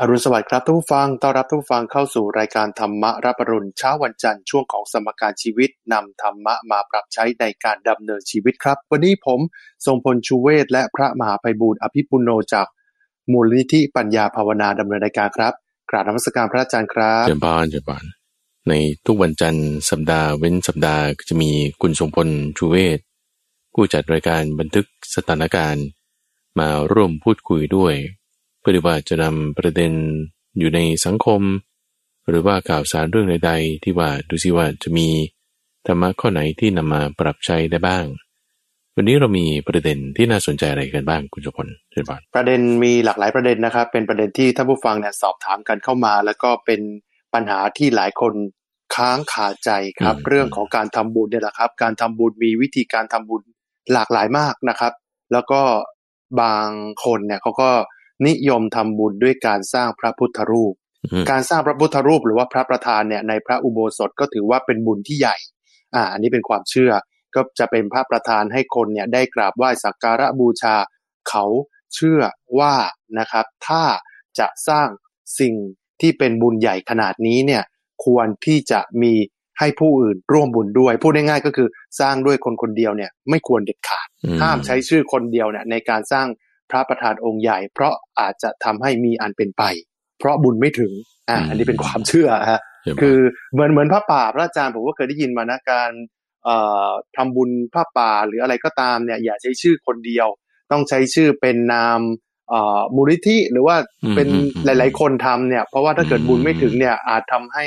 อรุณสวัสดิ์ครับทุกผู้ฟัง ต้อนรับทุกผู้ฟังเข้าสู่รายการธรรมะรับอรุณเช้าวันจันทร์ช่วงของสมการชีวิตนำธรรมะมาปรับใช้ในการดำเนินชีวิตครับ วันนี้ผมทรงพลชูเวศและพระมหาภัยบูร์อภิปุโนจากมูลนิธิปัญญาภาวนาดำเนินรายการครับ กราบนมัสการพระอาจารย์ครับเจริญพรเจริญพรในทุกวันจันทร์สัปดาห์เว้นสัปดาห์จะมีคุณทรงพลชูเวศผู้จัดรายการบันทึกสถานการณ์ มาร่วมพูดคุยด้วย พื่อที่ว่าจะนำประเด็นอยู่ในสังคม หรือว่าข่าวสารเรื่องใดๆ ที่ว่าดูซิว่าจะมีธรรมะข้อไหนที่นำมาปรับใช้ได้บ้าง วันนี้เรามีประเด็นที่น่าสนใจอะไรกันบ้างคุณจุพลเชิญบานประเด็นมีหลากหลายประเด็นนะครับ เป็นประเด็นที่ท่านผู้ฟังเนี่ยสอบถามกันเข้ามา แล้วก็เป็นปัญหาที่หลายคนค้างคาใจครับ เรื่องของการทำบุญเนี่ยแหละครับ การทำบุญมีวิธีการทำบุญหลากหลายมากนะครับ แล้วก็บางคนเนี่ยเขาก็ นิยมทำบุญด้วยการสร้างพระพุทธรูปอืมการสร้างพระพุทธรูปหรือว่าพระประธานเนี่ยในพระอุโบสถก็ถือว่าเป็นบุญที่ใหญ่ อ่า อันนี้เป็นความเชื่อ ก็จะเป็นพระประธานให้คนเนี่ยได้กราบไหว้สักการะบูชา เขาเชื่อว่านะครับ ถ้าจะสร้างสิ่งที่เป็นบุญใหญ่ขนาดนี้เนี่ย ควรที่จะมีให้ผู้อื่นร่วมบุญด้วย พูดง่ายๆก็คือสร้างด้วยคนคนเดียวเนี่ยไม่ควรเด็ดขาดอืห้ามใช้ชื่อคนเดียวเนี่ยในการสร้าง พระประธานองค์ใหญ่ เพราะอาจจะทำให้มีอันเป็นไป เพราะบุญไม่ถึงอ่าอันนี้เป็นความเชื่อฮะเชิญบานคือเหมือนเหมือนพระป่าพระอาจารย์ผมก็เคยได้ยินมานะการเอ่อทำบุญพระป่าหรืออะไรก็ตามเนี่ยอย่าใช้ชื่อคนเดียว ต้องใช้ชื่อเป็นนามเอ่อมูลนิธิหรือว่าเป็นอืมอืมหลาย ๆ คนทำเนี่ย เพราะว่าถ้าเกิดบุญไม่ถึงเนี่ยอาจทำให้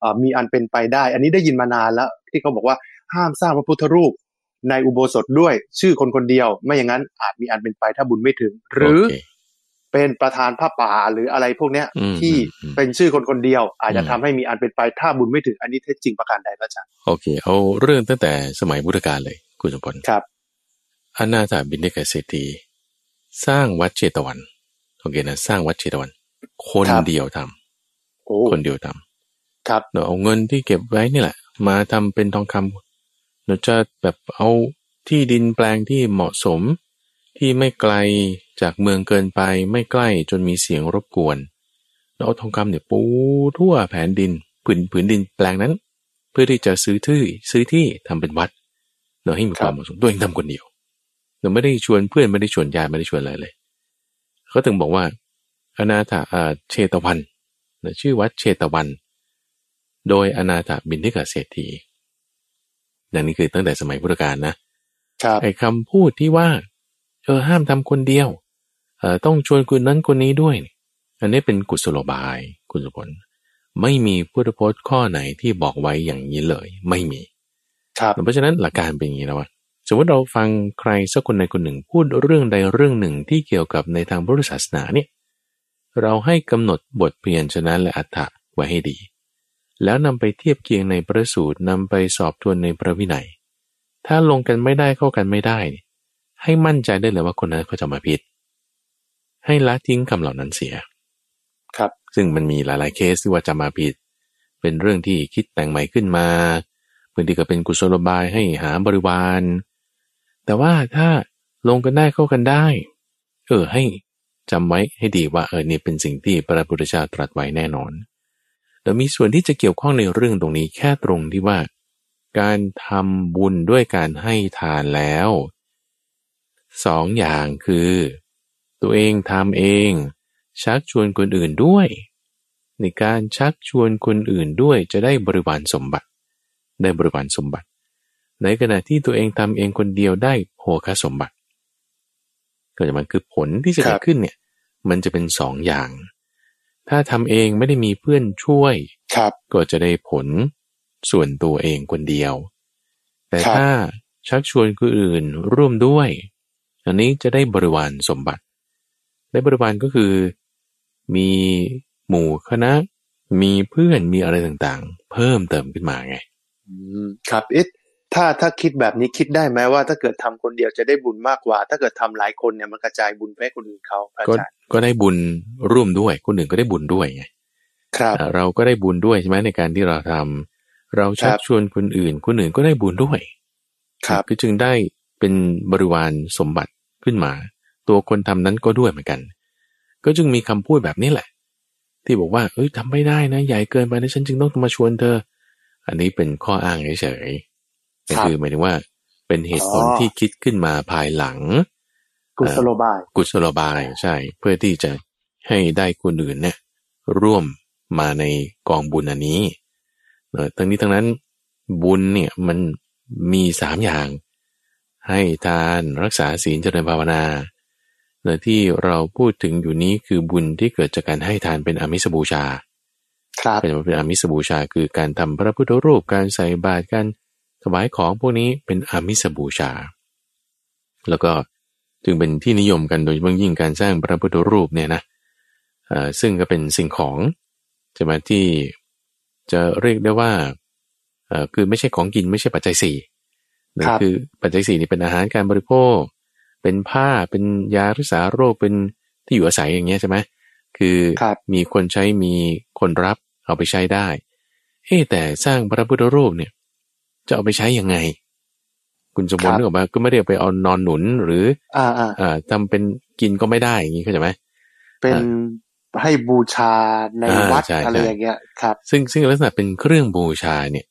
เอ่อมีอันเป็นไปได้ อันนี้ได้ยินมานานแล้ว ที่เขาบอกว่าห้ามสร้างพระพุทธรูป ในอุโบสถด้วยชื่อคนคนเดียว ไม่อย่างนั้นอาจมีอันเป็นไปถ้าบุญไม่ถึง หรือโเคเป็นประธานผ้าป่าหรืออะไรพวกเนี้ยอืมที่อืมเป็นชื่อคนคนเดียว อาจจะอืมทำให้มีอันเป็นไปถ้าบุญไม่ถึงอันนี้เท็จจริงประการใดพระอาจารย์โอเค เอาเรื่องตั้งแต่สมัยพุทธกาลเลยคุณสมพลครับอนาถาบินเดกเศรษฐีสร้างวัดเชตวันโอเคนะสร้างวัดเชตวันคนครับเดียวทำโอ้คนเดียวทำครับเราเอาเงินที่เก็บไว้นี่แหละ มาทำเป็นทองคำ เราจะแบบเอาที่ดินแปลงที่เหมาะสม ที่ไม่ไกลจากเมืองเกินไปไม่ใกล้จนมีเสียงรบกวน เราเอาทองคำเนี่ยปูทั่วแผ่นดินผืนผืนดินแปลงนั้น เพื่อที่จะซื้อที่ซื้อที่ทำเป็นวัด เราให้มีความเหมาะสมตัวเองทำคนเดียวเราไม่ได้ชวนเพื่อนไม่ได้ชวนญาติไม่ได้ชวนอะไรเลยเขาถึงบอกว่าอนาถาอ่าเชตวันนะชื่อวัดเชตวัน โดยอนาถบินทิกาเศรษฐี ดังนี้คือตั้งแต่สมัยพุทธกาลนะครับไอ้คำพูดที่ว่าเออห้ามทำคนเดียวเออต้องชวนคนนั้นคนนี้ด้วยนี่อันนี้เป็นกุศโลบายคุณสุพลไม่มีพุทธพจน์ข้อไหนที่บอกไว้อย่างนี้เลย ไม่มี ครับเพราะฉะนั้นหลักการเป็นอย่างนี้นะว่าสมมติเราฟังใครสักคนใดคนหนึ่งพูดเรื่องใดเรื่องหนึ่งที่เกี่ยวกับในทางพุทธศาสนาเนี่ย เราให้กำหนดบทเพียนชนะและอัฏฐะไว้ให้ดี แล้วนำไปเทียบเคียงในพระสูตรนำไปสอบทวนในพระวินัย ถ้าลงกันไม่ได้เข้ากันไม่ได้นี่ให้มั่นใจได้เลยว่าคนนั้นเขาจะมาผิด ให้ละทิ้งคำเหล่านั้นเสีย ครับ ซึ่งมันมีหลายๆเคสที่ว่าจะมาผิด เป็นเรื่องที่คิดแต่งใหม่ขึ้นมาบางทีก็เป็นกุศโลบายให้หาบริวาร แต่ว่าถ้าลงกันได้เข้ากันได้ เออให้จำไว้ให้ดีว่าเออนี่เป็นสิ่งที่พระพุทธเจ้าตรัสไว้แน่นอน แต่มีส่วนที่จะเกี่ยวข้องในเรื่องตรงนี้แค่ตรงที่ว่า การทำบุญด้วยการให้ทานแล้วสองอย่างคือ ตัวเองทำเอง ชักชวนคนอื่นด้วย ในการชักชวนคนอื่นด้วยจะได้บริวารสมบัติ ได้บริวารสมบัติ ในขณะที่ตัวเองทำเองคนเดียวได้โภคสมบัติก็จะมันคือผลที่จะเกิดขึ้นเนี่ย มันจะเป็นสองอย่าง ถ้าทำเองไม่ได้มีเพื่อนช่วยครับก็จะได้ผลส่วนตัวเองคนเดียว แต่ครับถ้าชักชวนคนอื่นร่วมด้วย อันนี้จะได้บริวารสมบัติ ได้บริวารก็คือ มีหมู่คณะ มีเพื่อนมีอะไรต่างๆ เพิ่มเติมขึ้นมาไงอืมครับเอ๊ะ ถ้าถ้าคิดแบบนี้คิดได้ไหมว่า ถ้าเกิดทำคนเดียวจะได้บุญมากกว่า ถ้าเกิดทำหลายคนเนี่ยมันกระจายบุญไปให้คนอื่นเขาพระอาก็จารย์ก็ได้บุญร่วมด้วย คนอื่นก็ได้บุญด้วยไงครับอ่าเราก็ได้บุญด้วยใช่ไหมในการที่เราทำเราชัคกรับชวนคนอื่น คนอื่นก็ได้บุญด้วย ครับก็จึงได้เป็นบริวารสมบัติขึ้นมา ตัวคนทำนั้นก็ด้วยเหมือนกัน ก็จึงมีคำพูดแบบนี้แหละ ที่บอกว่าเอ้ยทำไม่ได้นะ ใหญ่เกินไปนะฉันจึงต้องมาชวนเธอ อันนี้เป็นข้ออ้างเฉยๆ ก็คือหมายถึงว่าเป็นเหตุผลที่คิดขึ้นมาภายหลัง กุศโลบาย กุศโลบายใช่ เพื่อที่จะให้ได้คนอื่นเนี่ยร่วมมาในกองบุญอันนี้เนอะทั้งนี้ทั้งนั้นบุญเนี่ยมันมีสามอย่าง ให้ทานรักษาศีลเจริญภาวนาเนอะที่เราพูดถึงอยู่นี้คือบุญที่เกิดจากการให้ทานเป็นอมิสบูชาครับเป็นเป็นอามิสบูชาคือการทำพระพุทธรูปการใส่บาตรการ ถวายของพวกนี้เป็นอามิสบูชา แล้วก็จึงเป็นที่นิยมกันโดยเฉพาะยิ่งการสร้างพระพุทธรูปเนี่ยนะอ่าซึ่งก็เป็นสิ่งของใช่ไหมที่จะเรียกได้ว่าเอ่อคือไม่ใช่ของกินไม่ใช่ปัจจัยสี่นะครับคือปัจจัยสี่นี่เป็นอาหารการบริโภค เป็นผ้าเป็นยารักษาโรคเป็นที่อยู่อาศัยอย่างเงี้ยใช่ไหมคือครับมีคนใช้มีคนรับเอาไปใช้ได้เอ๊ะแต่สร้างพระพุทธรูปเนี่ย จะเอาไปใช้ยังไง คุณสมบูรณ์นึกออกมาก็ไม่ได้เอาไปเอานอนหนุนหรืออ่าอ่าอ่าทำเป็นกินก็ไม่ได้อย่างนี้เข้าใจไหมเป็นให้บูชาในอ่าวัดใช่อะไรใช่อย่างเงี้ยครับ ซึ่งซึ่งลักษณะเป็นเครื่องบูชาเนี่ย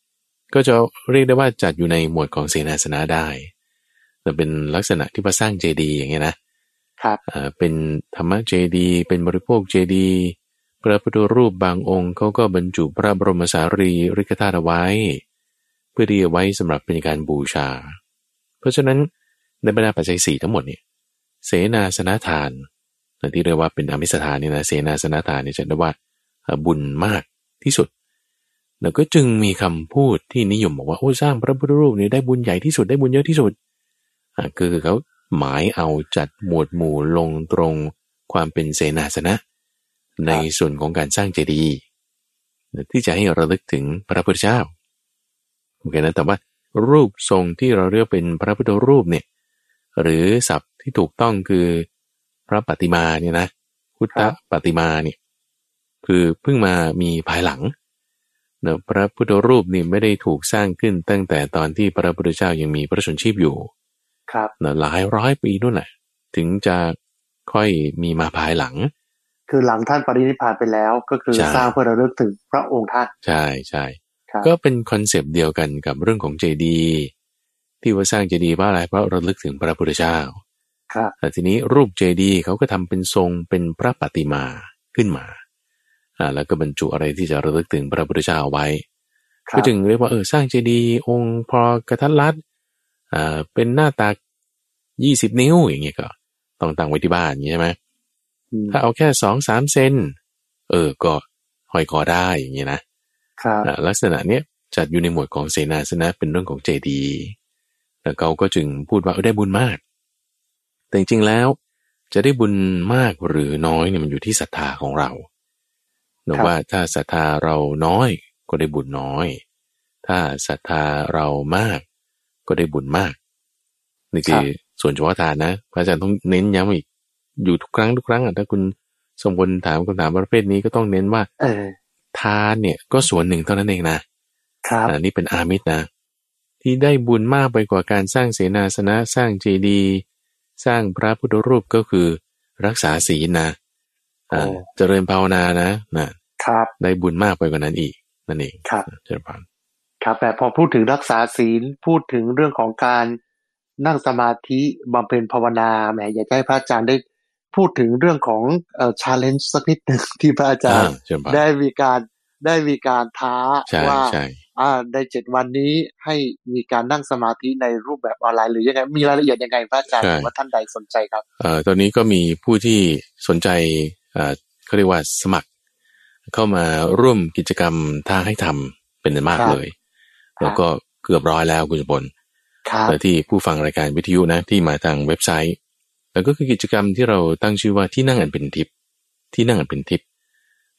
ก็จะเรียกได้ว่าจัดอยู่ในหมวดของเสนาสนะได้แต่เป็นลักษณะที่มาสร้างเจดีย์อย่างเงี้ยนะครับอ่าเป็นธรรมเจดีย์เป็นบริโภคเจดีย์พระพุทธรูปบางองค์เขาก็บรรจุพระบรมสารีริกธาตุเอาไว้เพื่อที่จะไว้สำหรับเป็นการบูชา เพราะฉะนั้นในบรรดาปัจจัยสี่ทั้งหมดเนี่ยเสนาสนะทานที่เรียกว่าเป็นอมิสทานเนี่ยนะเสนาสนะทานเนี่ยจะได้ว่าบุญมากที่สุดแล้วก็จึงมีคำพูดที่นิยมบอกว่าโอ้สร้างพระพุทธรูปเนี่ยได้บุญใหญ่ที่สุดได้บุญเยอะที่สุดคือเขาหมายเอาจัดหมวดหมู่ลงตรงความเป็นเสนาสนะ ในส่วนของการสร้างเจดีย์ที่จะให้ระลึกถึงพระพุทธเจ้า โอเคนะแต่ว่ารูปทรงที่เราเรียกเป็นพระพุทธรูปเนี่ยหรือศัพท์ที่ถูกต้องคือพระปฏิมาเนี่ยนะพุทธปฏิมาเนี่ยคือเพิ่งมามีภายหลังเนอะพระพุทธรูปนี่ไม่ได้ถูกสร้างขึ้นตั้งแต่ตอนที่พระพุทธเจ้ายังมีพระชนชีพอยู่ ครับเนอะหลายร้อยปีนู่นแหละถึงจะค่อยมีมาภายหลัง คือหลังท่านปรินิพพานไปแล้วก็คือใช่สร้างเพื่อระลึกถึงพระองค์ท่าน ใช่ใช่ครับ ก็เป็น concept เดียวกันกับเรื่องของเจดีย์ที่ว่าสร้างเจดีย์เพราะอะไรเพราะระลึกถึงพระพุทธเจ้าครับแต่ทีนี้รูปเจดีย์เขาก็ทำเป็นทรงเป็นพระปฏิมาขึ้นมาอ่าแล้วก็บรรจุอะไรที่จะระลึกถึงพระพุทธเจ้าเอาไว้ครัก็จึงเรียกว่าเออสร้างเจดีย์องค์พอกระทัดรัดอ่าเป็นหน้าตักยี่สิบนิ้วอย่างเงี้ยก็ต้องตั้งไว้ที่บ้านอย่างงี้ใช่ไหมอืมถ้าเอาแค่สองสามเซนเออก็ห้อยคอได้อย่างเงี้ยนะครับอ่า ลักษณะเนี้ยจัดอยู่ในหมวดของเสนาสนะเป็นเรื่องของเจดีย์แล้วเขาก็จึงพูดว่าเออได้บุญมาก แต่จริงๆแล้ว จะได้บุญมากหรือน้อยเนี่ยมันอยู่ที่ศรัทธาของเราหรือว่าถ้าศรัทธาเราน้อยก็ได้บุญน้อย ถ้าศรัทธาเรามาก ก็ได้บุญมากนี่คือส่วนเฉพาะทานนะพระอาจารย์ต้องเน้นย้ำอีกอยู่ทุกครั้งทุกครั้งอะถ้าคุณสมบูรณ์ถามคำถามประเภทนี้ก็ต้องเน้นว่าเออ ทานเนี่ยก็ส่วนหนึ่งเท่านั้นเองนะครับอันนี้เป็นอามิตรนะ ที่ได้บุญมากไปกว่าการสร้างเสนาสนะสร้างเจดีย์สร้างพระพุทธรูปก็คือรักษาศีลนะอ่าโอ้เจริญภาวนานะนะครับได้บุญมากไปกว่านั้นอีกนั่นเองครับเจริญพรครับแต่พอพูดถึงรักษาศีลพูดถึงเรื่องของการนั่งสมาธิบำเพ็ญภาวนาแหมอยากจะให้พระอาจารย์ได้ พูดถึงเรื่องของเอ่อ challenge สักนิดหนึ่งที่พระอาจารย์เจริญพรได้มีการได้มีการท้าใช่ว่าใช่อ่าในเจ็ดวันนี้ให้มีการนั่งสมาธิในรูปแบบออนไลน์หรือยังไงมีรายละเอียดยังไงพระอาจารย์หรือว่าท่านใดสนใจครับเอ่อตอนนี้ก็มีผู้ที่สนใจเอ่อเขาเรียกว่าสมัคร เข้ามาร่วมกิจกรรมท้าให้ทำเป็นอันมากครับเลย แล้วก็เกือบร้อยแล้วคุณสมบลครับแต่ที่ผู้ฟังรายการวิทยุนะที่มาทางเว็บไซต์ แล้วก็คือกิจกรรมที่เราตั้งชื่อว่าที่นั่งอันเป็นทิพย์ที่นั่งอันเป็นทิพย์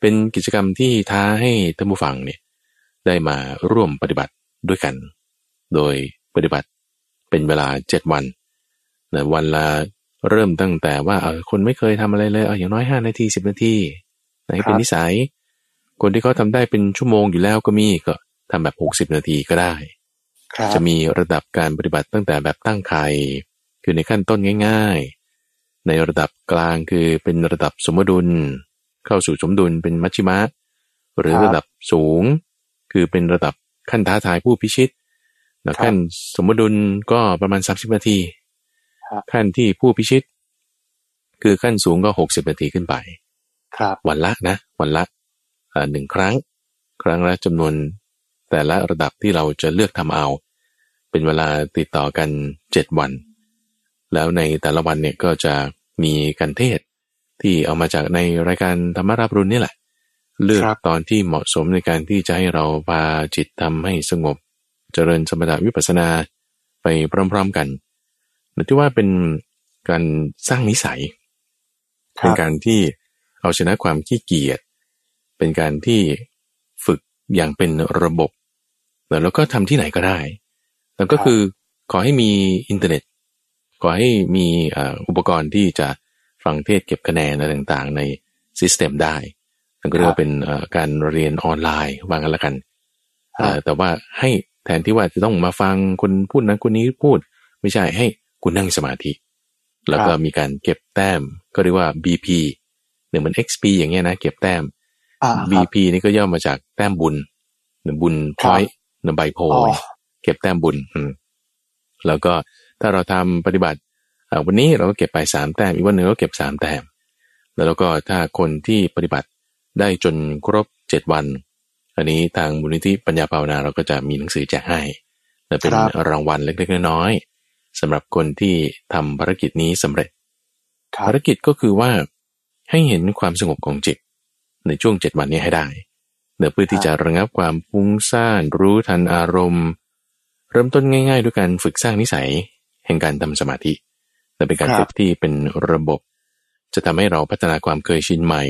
เป็นกิจกรรมที่ท้าให้ท่านผู้ฟังเนี่ยได้มาร่วมปฏิบัติด้วยกัน โดยปฏิบัติเป็นเวลาเจ็ดวันนะวันละเริ่มตั้งแต่ว่าเออคนไม่เคยทำอะไรเลยเอาอย่างน้อยห้านาทีสิบนาทีนะให้เป็นนิสัย คนที่เขาทำได้เป็นชั่วโมงอยู่แล้วก็มีก็ทำแบบหกสิบนาทีก็ได้ครับจะมีระดับการปฏิบัติตั้งแต่แบบตั้งไข่คือในขั้นต้นง่ายๆ ในระดับกลางคือเป็นระดับสมดุล เข้าสู่สมดุลเป็นมัชชิมะ หรือครับระดับสูง คือเป็นระดับขั้นท้าทายผู้พิชิตแล้วครับขั้นสมดุลก็ประมาณ 30 นาทีครับขั้นที่ผู้พิชิต คือขั้นสูงก็ 60 นาทีขึ้นไป ครับวันละนะ วันละเอ่อหนึ่งครั้ง ครั้งละจำนวนแต่ละระดับที่เราจะเลือกทำเอา เป็นเวลาติดต่อกันเจ็ดวัน แล้วในแต่ละวันเนี่ยก็จะมีการเทศน์ที่เอามาจากในรายการธรรมราบรุนนี่แหละ เลือกครับตอนที่เหมาะสมในการที่จะให้เราพาจิตทำให้สงบ เจริญสมถะวิปัสสนาไปพร้อมๆกันหรือที่ว่าเป็นการสร้างนิสัยครับเป็นการที่เอาชนะความขี้เกียจเป็นการที่ฝึกอย่างเป็นระบบ แล้วเราก็ทำที่ไหนก็ได้ แล้วก็คือขอให้มีอินเทอร์เน็ต ขอให้มีเอ่ออุปกรณ์ที่จะฟังเทศน์เก็บคะแนนอะไรต่างๆ ใน system ได้นั่นก็เรียกว่าเป็นเอ่อการเรียนออนไลน์ว่ากันละกันเอ่อแต่ว่าให้แทนที่ว่าจะต้องมาฟังคนพูดนั้นคนนี้พูด ไม่ใช่ให้คุณนั่งสมาธิ แล้วก็มีการเก็บแต้มก็เรียกว่า BP หรือเหมือน XP อย่างเงี้ยนะ เก็บแต้มอ่าครับ BP นี่ก็ย่อมาจากแต้มบุญหรือบุญพครับอยต์หรือใบโพอ๋อยเก็บแต้มบุญอืมแล้วก็ ถ้าเราทำปฏิบัติอ่าวันนี้เราก็เก็บไปสามแต้มอีกวันหนึ่งก็เก็บสามแต้มแล้วเราก็ถ้าคนที่ปฏิบัติได้จนครบเจ็ดวัน อันนี้ทางมูลนิธิปัญญาภาวนาเราก็จะมีหนังสือแจกให้และเป็นครับรางวัลเล็กๆน้อยๆสำหรับคนที่ทำภารกิจนี้สำเร็จครับภารกิจก็คือว่าให้เห็นความสงบของจิต ในช่วงเจ็ดวันนี้ให้ได้เนื่อเพื่อที่จะระงับความฟุ้งซ่านรู้ทันอารมณ์ เริ่มต้นง่าย ๆ ด้วยการฝึกสร้างนิสัยแห่งการทำสมาธิและเป็นการครับฝึกที่เป็นระบบ จะทำให้เราพัฒนาความเคยชินใหม่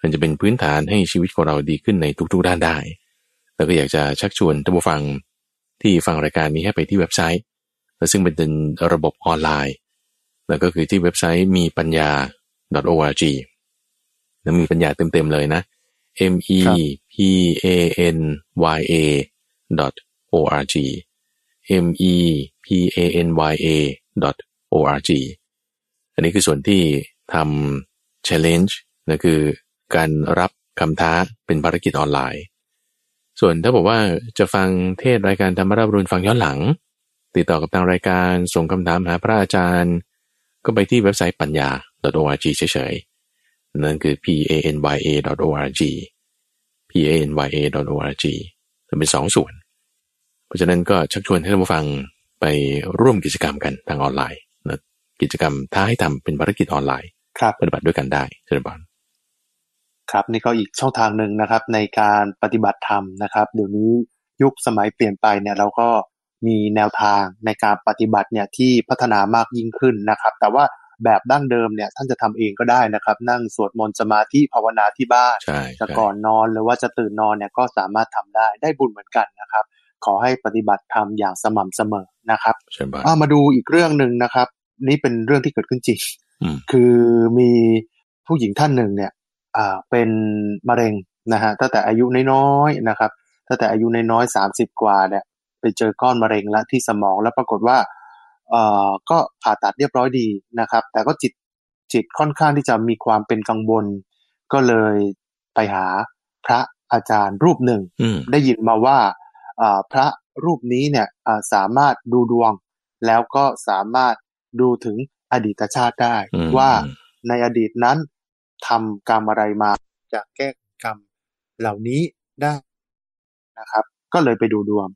มันจะเป็นพื้นฐานให้ชีวิตของเราดีขึ้นในทุก ๆ ด้านได้ แล้วก็อยากจะชักชวนท่านผู้ฟังที่ฟังรายการนี้ให้ไปที่เว็บไซต์และซึ่งเป็นระบบออนไลน์ แล้วก็คือที่เว็บไซต์มีปัญญา .org แล้วมีปัญญาเต็มๆเลยนะ m e ครับ p a n y a org m e p a n y a org อันนี้คือส่วนที่ทำ challenge นะคือการรับคำท้าเป็นภารกิจออนไลน์ ส่วนถ้าบอกว่าจะฟังเทศรายการธรรมราบรุนฟังย้อนหลัง ติดต่อกับทางรายการส่งคำถามหาพระอาจารย์ ก็ไปที่เว็บไซต์ปัญญา .org เฉยๆ นั่นคือ p a n y a .org p a n y a .org จะเป็นสองส่วน เพราะฉะนั้นก็ชักชวนให้ท่านผู้ฟังไปร่วมกิจกรรมกันทางออนไลน์นะกิจกรรมท้าให้ทำเป็นภารกิจออนไลน์ครับปฏิบัติด้วยกันได้เจริญบานครับนี่ก็อีกช่องทางหนึ่งนะครับ ในการปฏิบัติธรรมนะครับ เดี๋ยวนี้ยุคสมัยเปลี่ยนไปเนี่ยเราก็มีแนวทางในการปฏิบัติเนี่ยที่พัฒนามากยิ่งขึ้นนะครับ แต่ว่าแบบดั้งเดิมเนี่ยท่านจะทำเองก็ได้นะครับ นั่งสวดมนต์สมาธิภาวนาที่บ้านใช่จะใช่ก่อนนอนหรือว่าจะตื่นนอนเนี่ยก็สามารถทำได้ได้บุญเหมือนกันนะครับ ขอให้ปฏิบัติธรรมอย่างสม่ำเสมอนะครับเชิญบานอ่ามาดูอีกเรื่องหนึ่งนะครับ นี่เป็นเรื่องที่เกิดขึ้นจริงอืมคือมีผู้หญิงท่านหนึ่งเนี่ยอ่าเป็นมะเร็งนะฮะตั้งแต่อายุน้อยๆนะครับตั้งแต่อายุน้อยๆสามสิบกว่าเนี่ยไปเจอก้อนมะเร็งแล้วที่สมองแล้วปรากฏว่าเอ่อก็ผ่าตัดเรียบร้อยดีนะครับ แต่ก็จิตจิตค่อนข้างที่จะมีความเป็นกังวล ก็เลยไปหาพระอาจารย์รูปหนึ่งอืมได้ยินมาว่าอ่า พระรูปนี้เนี่ยอ่าสามารถดูดวง แล้วก็สามารถดูถึงอดีตชาติได้อืมว่าในอดีตนั้นทำกรรมอะไรมาจะแก้กรรมเหล่านี้ได้นะครับ ก็เลยไปดูดวง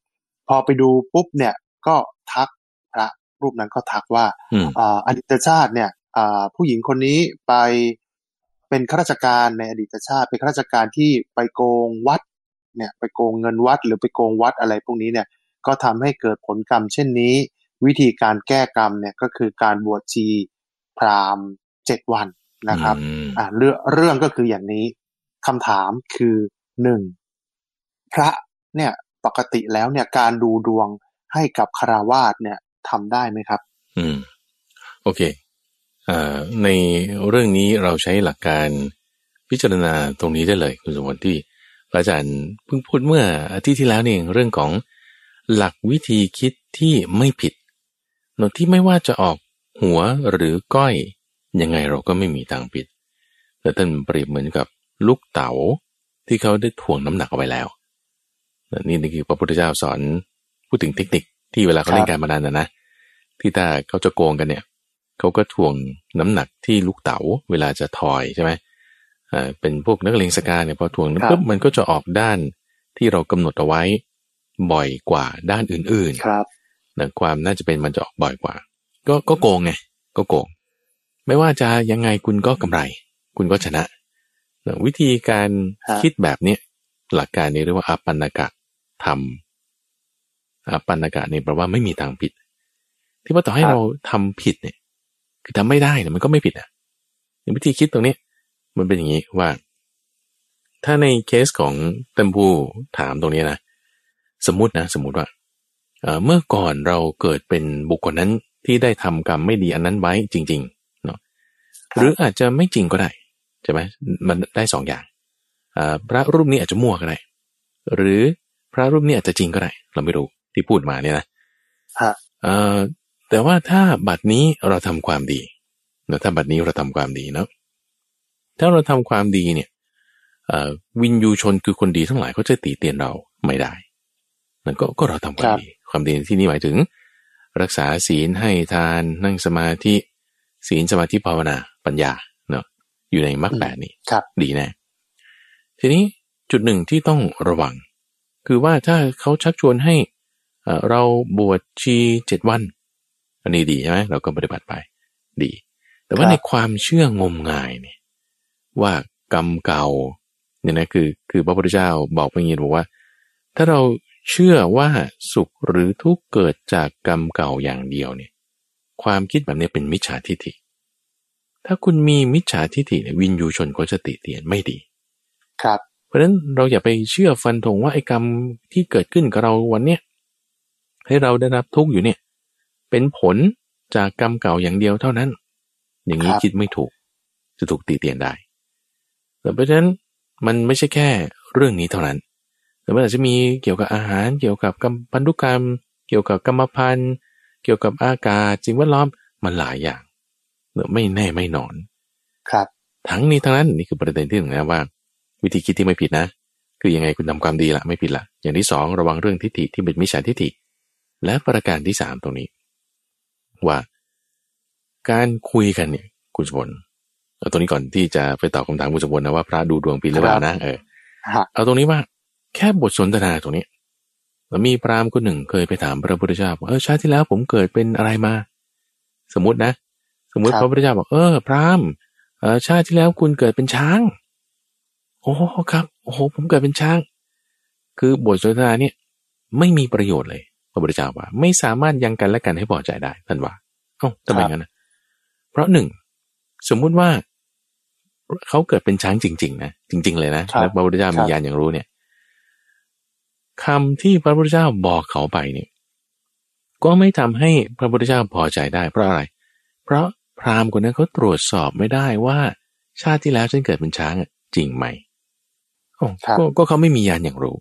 พอไปดูปุ๊บเนี่ยก็ทักพระรูปนั้นก็ทักว่าอืมอ่าอดีตชาติเนี่ยอ่าผู้หญิงคนนี้ไปเป็นข้าราชการในอดีตชาติเป็นข้าราชการที่ไปโกงวัด เนี่ยไปโกงเงินวัดหรือไปโกงวัดอะไรพวกนี้เนี่ยก็ทำให้เกิดผลกรรมเช่นนี้ วิธีการแก้กรรมเนี่ยก็คือการบวชชีพราหมณ์เจ็ดวันนะครับอืมอ่าเรื่องเรื่องก็คืออย่างนี้คำถามคือหนึ่งพระเนี่ยปกติแล้วเนี่ยการดูดวงให้กับคารวาสเนี่ยทำได้ไหมครับ อืม โอเคอ่าในเรื่องนี้เราใช้หลักการพิจารณาตรงนี้ได้เลยคุณสมบัติที่ พระอาจารย์เพิ่งพูดเมื่ออาทิตย์ที่แล้วนี่เองเรื่องของหลักวิธีคิดที่ไม่ผิดโนที่ไม่ว่าจะออกหัวหรือก้อยยังไงเราก็ไม่มีทางผิด แต่ท่านเปรียบเหมือนกับลูกเต๋าที่เขาได้ถ่วงน้ำหนักเอาไว้แล้วนี่นี่คือพระพุทธเจ้าสอนพูดถึงเทคนิคที่เวลาเขาเล่นการมานันนะนะที่ถ้าเขาจะโกงกันเนี่ยเขาก็ถ่วงน้ำหนักที่ลูกเต๋าเวลาจะทอยใช่ไหม เป็นพวกนักเลงสกาเนี่ยพอถ่วงปุ๊บมันก็จะออกด้านที่เรากำหนดเอาไว้บ่อยกว่าด้านอื่นๆครับนะความน่าจะเป็นมันจะออกบ่อยกว่า ก็ก็โกงไงก็โกง ไม่ว่าจะยังไงคุณก็กำไร คุณก็ชนะนะวิธีการคิดแบบนี้หลักการนี้เรียกว่าอปันนกะทำอปันนกะนี่แปลว่าไม่มีทางผิด ที่ว่าต่อให้เราทำผิดเนี่ย คือทำไม่ได้เนี่ยมันก็ไม่ผิดอะวิธีคิดตรงนี้ มันเป็นอย่างนี้ว่า ถ้าในเคสของเต็มผู้ถามตรงนี้นะ สมมตินะ สมมติว่าเมื่อก่อนเราเกิดเป็นบุคคลนั้นที่ได้ทำกรรมไม่ดีอันนั้นไว้จริงๆเนาะหรืออาจจะไม่จริงก็ได้ใช่ไหมมันได้สองอย่างพระรูปนี้อาจจะมั่วก็ได้หรือพระรูปนี้อาจจะจริงก็ได้ เราไม่รู้ที่พูดมาเนี่ยนะแต่ว่าถ้าบัดนี้เราทำความดีเนาะถ้าบัดนี้เราทำความดีเนาะ ถ้าเราทำความดีเนี่ยวินยูชนคือคนดีทั้งหลายเขาจะตีเตียนเราไม่ได้นั่นก็ก็เราทำความดี ความดีที่นี่หมายถึง รักษาศีลให้ทานนั่งสมาธิศีลสมาธิภาวนาปัญญาเนาะอยู่ในมรรคแปดนี้ดีแน่ทีนี้จุดหนึ่งที่ต้องระวัง คือว่าถ้าเขาชักชวนให้เราบวชชีเจ็ดวัน อันนี้ดีใช่ไหมเราก็ปฏิบัติไปดี แต่ว่าในความเชื่องมงายเนี่ย ว่ากรรมเก่าเนี่ยนะคือคือพระพุทธเจ้าบอกไปงี้บอกว่า ถ้าเราเชื่อว่าสุขหรือทุกข์เกิดจากกรรมเก่าอย่างเดียวเนี่ยความคิดแบบนี้เป็นมิจฉาทิฏฐิ ถ้าคุณมีมิจฉาทิฏฐิเนี่ยวินยูชนก็จะติเตียนไม่ดี ครับ เพราะฉะนั้นเราอย่าไปเชื่อฟันธงว่าไอ้กรรมที่เกิดขึ้นกับเราวันเนี้ยให้เราได้รับทุกข์อยู่เนี่ย เป็นผลจากกรรมเก่าอย่างเดียวเท่านั้น อย่างนี้คิดไม่ถูกจะถูกตีเตียนได้แต่ เพราะฉะนั้นมันไม่ใช่แค่เรื่องนี้เท่านั้น แต่มันอาจจะมีเกี่ยวกับอาหาร เกี่ยวกับกรรมพันธุกรรม เกี่ยวกับกรรมพันธุ์ เกี่ยวกับอากาศสิ่งแวดล้อมมันหลายอย่างเนอไม่แน่ไม่นอน ครับ ทั้งนี้ทั้งนั้นนี่คือประเด็นที่หนึ่งนะว่า วิธีคิดที่ไม่ผิดนะ คือยังไงคุณทำความดีละไม่ผิดละอย่างที่สองระวังเรื่องทิฏฐิที่เป็นมิจฉาทิฏฐิ และประการที่สามตรงนี้ ว่า การคุยกันเนี่ยคุณสมบัติ เอาตรงนี้ก่อนที่จะไปตอบคำถามคุณสมบัตินะว่าพระดูดวงปีหรือเปล่านะเออเอาตรงนี้ว่าแค่บทสนทนาตรงนี้มีพราหมณ์คนหนึ่งเคยไปถามพระพุทธเจ้าบอกเออชาติที่แล้วผมเกิดเป็นอะไรมา สมมตินะ สมมติพระพุทธเจ้าบอกเออพราหมณ์เออชาติที่แล้วคุณเกิดเป็นช้าง โอ้ครับโอ้โหผมเกิดเป็นช้าง คือบทสนทนาเนี่ยไม่มีประโยชน์เลย พระพุทธเจ้าว่า ไม่สามารถยังกันและกันให้พอใจได้ท่านว่าเอ้าทำไมงั้นนะเพราะหนึ่งสมมุติว่า เขาเกิดเป็นช้างจริง ๆ นะจริง ๆ เลยนะแล้วพระพุทธเจ้ามีญาณอย่างรู้เนี่ยคำที่พระพุทธเจ้าบอกเขาไปเนี่ย ก็ไม่ทำให้พระพุทธเจ้าพอใจได้เพราะอะไร เพราะพราหมณ์คนนั้นเขาตรวจสอบไม่ได้ว่า ชาติที่แล้วฉันเกิดเป็นช้างจริงไหมก็ก็เขาไม่มียานอย่างรู้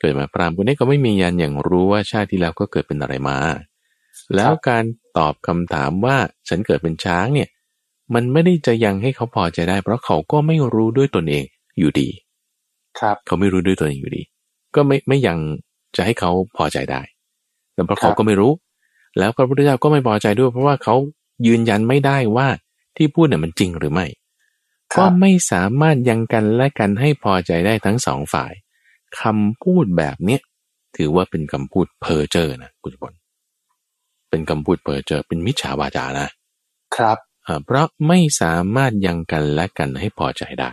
เกิดมาพราหมณ์คนนี้ก็ไม่มียานอย่างรู้ว่าชาติที่แล้วก็เกิดเป็นอะไรมา แล้วการตอบคำถามว่าฉันเกิดเป็นช้างเนี่ย มันไม่ได้จะยังให้เขาพอใจได้ เพราะเขาก็ไม่รู้ด้วยตนเองอยู่ดี ครับ เขาไม่รู้ด้วยตนเองอยู่ดี ก็ไม่ไม่ยังจะให้เขาพอใจได้แต่เพราะเขาก็ไม่รู้ แล้วพระพุทธเจ้าก็ไม่พอใจด้วย เพราะว่าเขายืนยันไม่ได้ว่าที่พูดเนี่ยมันจริงหรือไม่ก็ไม่สามารถยังกันและกันให้พอใจได้ทั้งสองฝ่ายคำพูดแบบเนี้ยถือว่าเป็นคำพูดเพ้อเจ้อนะคุณผลเป็นคำพูดเพ้อเจ้อเป็นมิจฉาวาจานะครับ เพราะไม่สามารถยังกันและกันให้พอใจได้